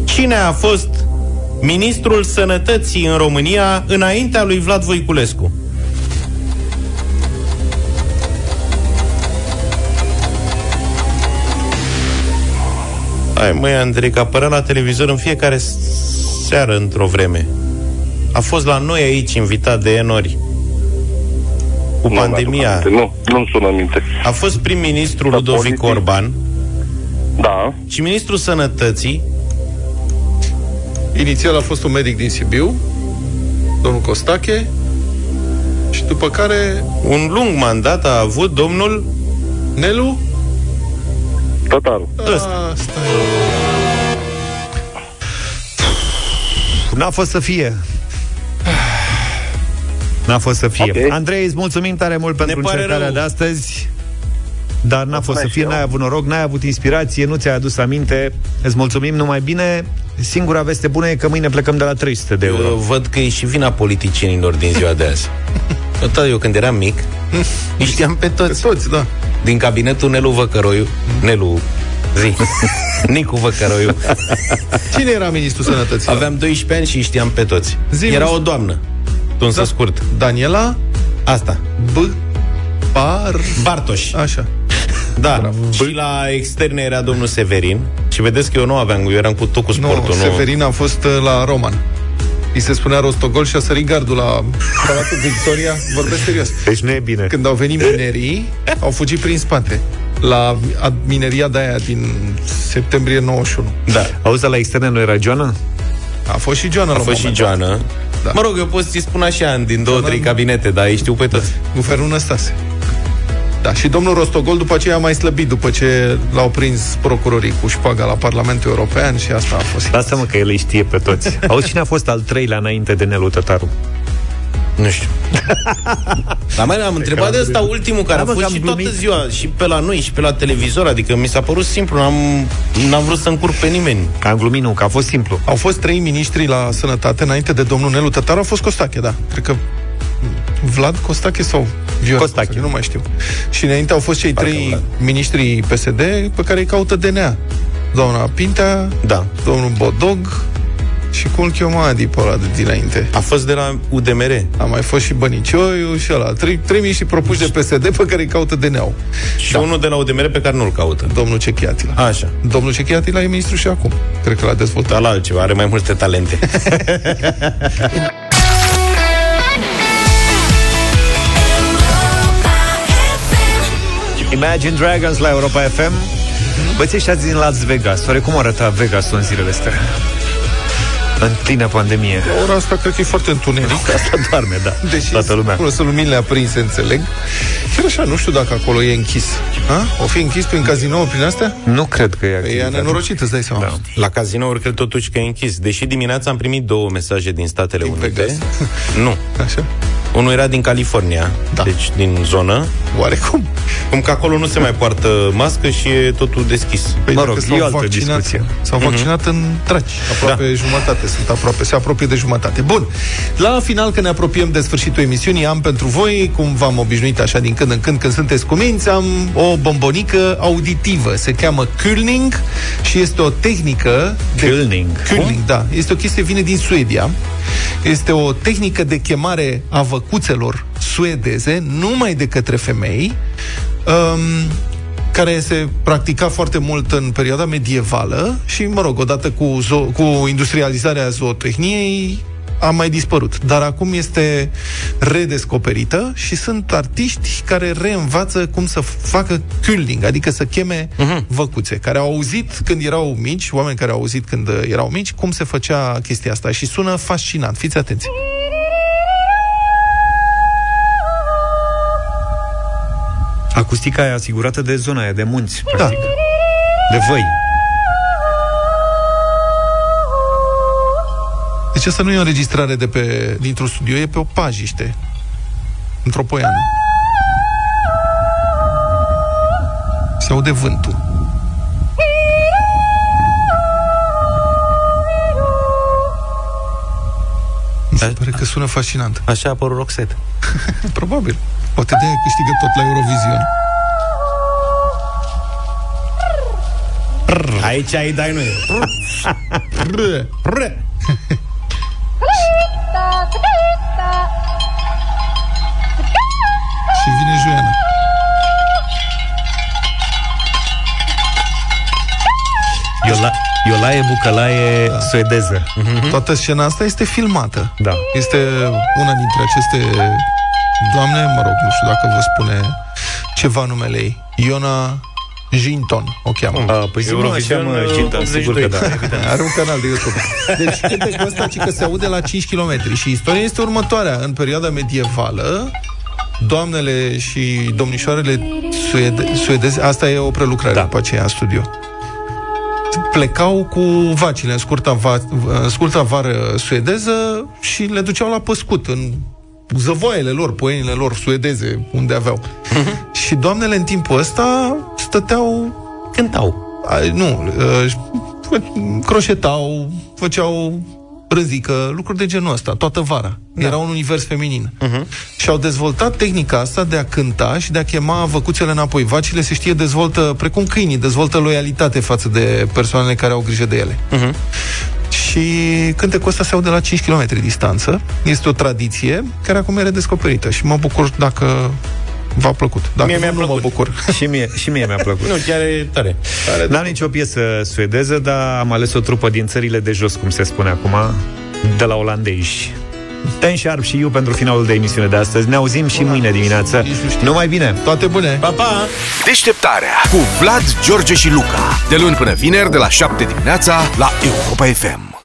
Cine a fost ministrul sănătății în România înaintea lui Vlad Voiculescu? Hai măi, Andrei, că apărea la televizor în fiecare s- seară într-o vreme. A fost la noi aici invitat de enori. Cu Nu pandemia. mi-aduc aminte. Nu, nu-mi sună în minte. A fost prim-ministru Da, Ludovic politic. Orban Da. și ministrul sănătății Inițial a fost un medic din Sibiu, domnul Costache, și după care un lung mandat a avut domnul Nelu Tătaru. ăsta. Asta N-a fost să fie. N-a fost să fie. Ok. Andrei, îți mulțumim tare mult pentru pare încercarea rău. de astăzi. Dar n-a fost să Mulțumesc fie, și eu. n-ai avut noroc, n-ai avut inspirație, nu ți-ai adus aminte. Îți mulțumim numai bine. Singura veste bună e că mâine plecăm de la 300 de euro. Eu văd că e și vina politicienilor din ziua de azi. Tot eu când eram mic, îi știam pe toți. toți, da. Din cabinetul Nelu Văcăroiu, Nelu, zi, Nicu Văcăroiu. Cine era ministrul sănătății? Aveam 12 ani și îi știam pe toți. Zi-mi. Era o doamnă, tunsă Da. scurt. Daniela Asta, B. Bar... Bartoș. Așa. Da, și la externe era domnul Severin Și vedeți că eu nu aveam, eu eram cu tot cu Nu, sportul nu, Severin a fost uh, la Roman. Îi se spunea Rostogol și a sărit gardul la Palatul Victoria. Vorbesc serios. Deci nu e bine. Când au venit minerii, au fugit prin spate. La a- mineria de aia din septembrie 91. Da. Auzi, la externe nu era Joana? A fost și Joana A la un fost și moment dat. Joană. Da. Mă rog, eu pot să-i spun așa, din două, trei cabinete, dar ei știu pe toți. Guvernul Năstase. Da, și domnul Rostogol după aceea a mai slăbit, după ce l-au prins procurorii cu șpaga la Parlamentul European și asta a fost. Lasă-mă că el îi știe pe toți. Auzi, cine a fost al treilea înainte de Nelu Tătaru? Nu știu. Dar mai am întrebat de ăsta ultimul care Da, a mă, fost că am și toată glumit. ziua, și pe la noi, și pe la televizor, adică mi s-a părut simplu, n-am, n-am vrut să încurc pe nimeni. Am glumit, nu, că a fost simplu. Au fost trei miniștri la sănătate înainte de domnul Nelu Tătaru, a fost Costache, da. Cred că Vlad Costache sau Viorel Costache, nu mai știu. Și înainte au fost cei trei miniștri PSD pe care îi caută DNA. Doamna Pintea, da. domnul Bodog și cum îl chema Adi pe ăla de dinainte. A fost de la UDMR. A mai fost și Bănicioiu și ăla. Trei, trei miniștri propuși de PSD pe care îi caută DNA-ul. Și da. unul de la UDMR pe care nu-l caută. Domnul Cechiatila. Așa. Domnul Cechiatila e ministru și acum. Cred că l-a dezvoltat. Dar la altceva, are mai multe talente. Imagine Dragons la Europa FM. Băieții ăștia din Las Vegas. Oare cum arăta Vegas în zilele astea? În plină pandemie. La ora asta cred că e foarte întuneric. Asta doarme, da. Deși Toată lumea. acolo sunt luminile aprinse, înțeleg. Chiar așa, nu știu dacă acolo e închis. Ha? O fi închis prin cazinouri, prin astea? Nu cred că e E activitate. nenorocit, îți dai seama. Da. La cazinouri cred totuși că e închis. Deși dimineața am primit două mesaje din Statele Unite. Vegas. Nu. Așa? Unul era din California, da. deci din zonă. Oarecum. Cum că acolo nu se mai poartă mască și e totul deschis. Păi Mă dacă rog, s-au e o altă vaccinat, discuție. S-au vaccinat în traci. Aproape jumătate. Sunt aproape. Se apropie de jumătate. Bun. La final, când ne apropiem de sfârșitul emisiunii, am pentru voi, cum v-am obișnuit așa din când în când, când sunteți cuminți, am o bombonică auditivă. Se cheamă Kulning și este o tehnică de... Kulning. Kulning, da. Este o chestie, vine din Suedia. Este o tehnică de chemare a văcuțelor suedeze, numai de către femei, um, care se practica foarte mult în perioada medievală și, mă rog, odată cu, zo- cu industrializarea zootehniei, a mai dispărut. Dar acum este redescoperită și sunt artiști care reînvață cum să facă culling, adică să cheme uh-huh. văcuțe, care au auzit când erau mici, oameni care au auzit când uh, erau mici, cum se făcea chestia asta și sună fascinant. Fiți atenți! Acustica e asigurată de zona aia, de munți, practic. Da. De văi. Deci asta nu e o înregistrare de pe, dintr-un studio, e pe o pajiște. Într-o poiană. Se aude vântul. Se pare că sună fascinant. Așa a apărut Roxette. Probabil. Poate de-aia câștigă tot la Eurovision. Aici ai dai noi. Iolae Bucălaie da. suedeză. Mm-hmm. Toată scena asta este filmată. Da. Este una dintre aceste doamne, mă rog, nu știu dacă vă spune ceva numele ei. Iona Jinton, o cheamă. A, păi sigur că Eurovision, cheamă Ginta, sigur că da. Are un canal de YouTube. Deci cântecul ăsta ci că se aude la 5 km și istoria este următoarea. În perioada medievală, doamnele și domnișoarele suede- suedeze, asta e o prelucrare da. după aceea în studio, plecau cu vacile în scurta, va, în scurta vară suedeză și le duceau la păscut în zăvoaiele lor, poienile lor suedeze, unde aveau. și doamnele în timpul ăsta stăteau... Cântau. A, nu, uh, croșetau, făceau râzică, lucruri de genul ăsta, toată vara. Da. Era un univers feminin. Uh-huh. Și au dezvoltat tehnica asta de a cânta și de a chema văcuțele înapoi. Vacile, se știe, dezvoltă, precum câinii, dezvoltă loialitate față de persoanele care au grijă de ele. Uh-huh. Și cântecul ăsta se aude la 5 km distanță. Este o tradiție care acum e redescoperită și mă bucur dacă v-a plăcut. Dacă Mie nu, mi-a nu plăcut. mă bucur. Și mie, și mie mi-a plăcut. Nu, chiar e tare. tare N-am nicio piesă suedeză, dar am ales o trupă din țările de jos, cum se spune acum, de la olandezi. Ten Sharp și eu pentru finalul de emisiune de astăzi. Ne auzim și mâine dimineață. Numai bine! Toate bune! Pa, pa! Deșteptarea cu Vlad, George și Luca. De luni până vineri, de la 7 dimineața, la Europa FM.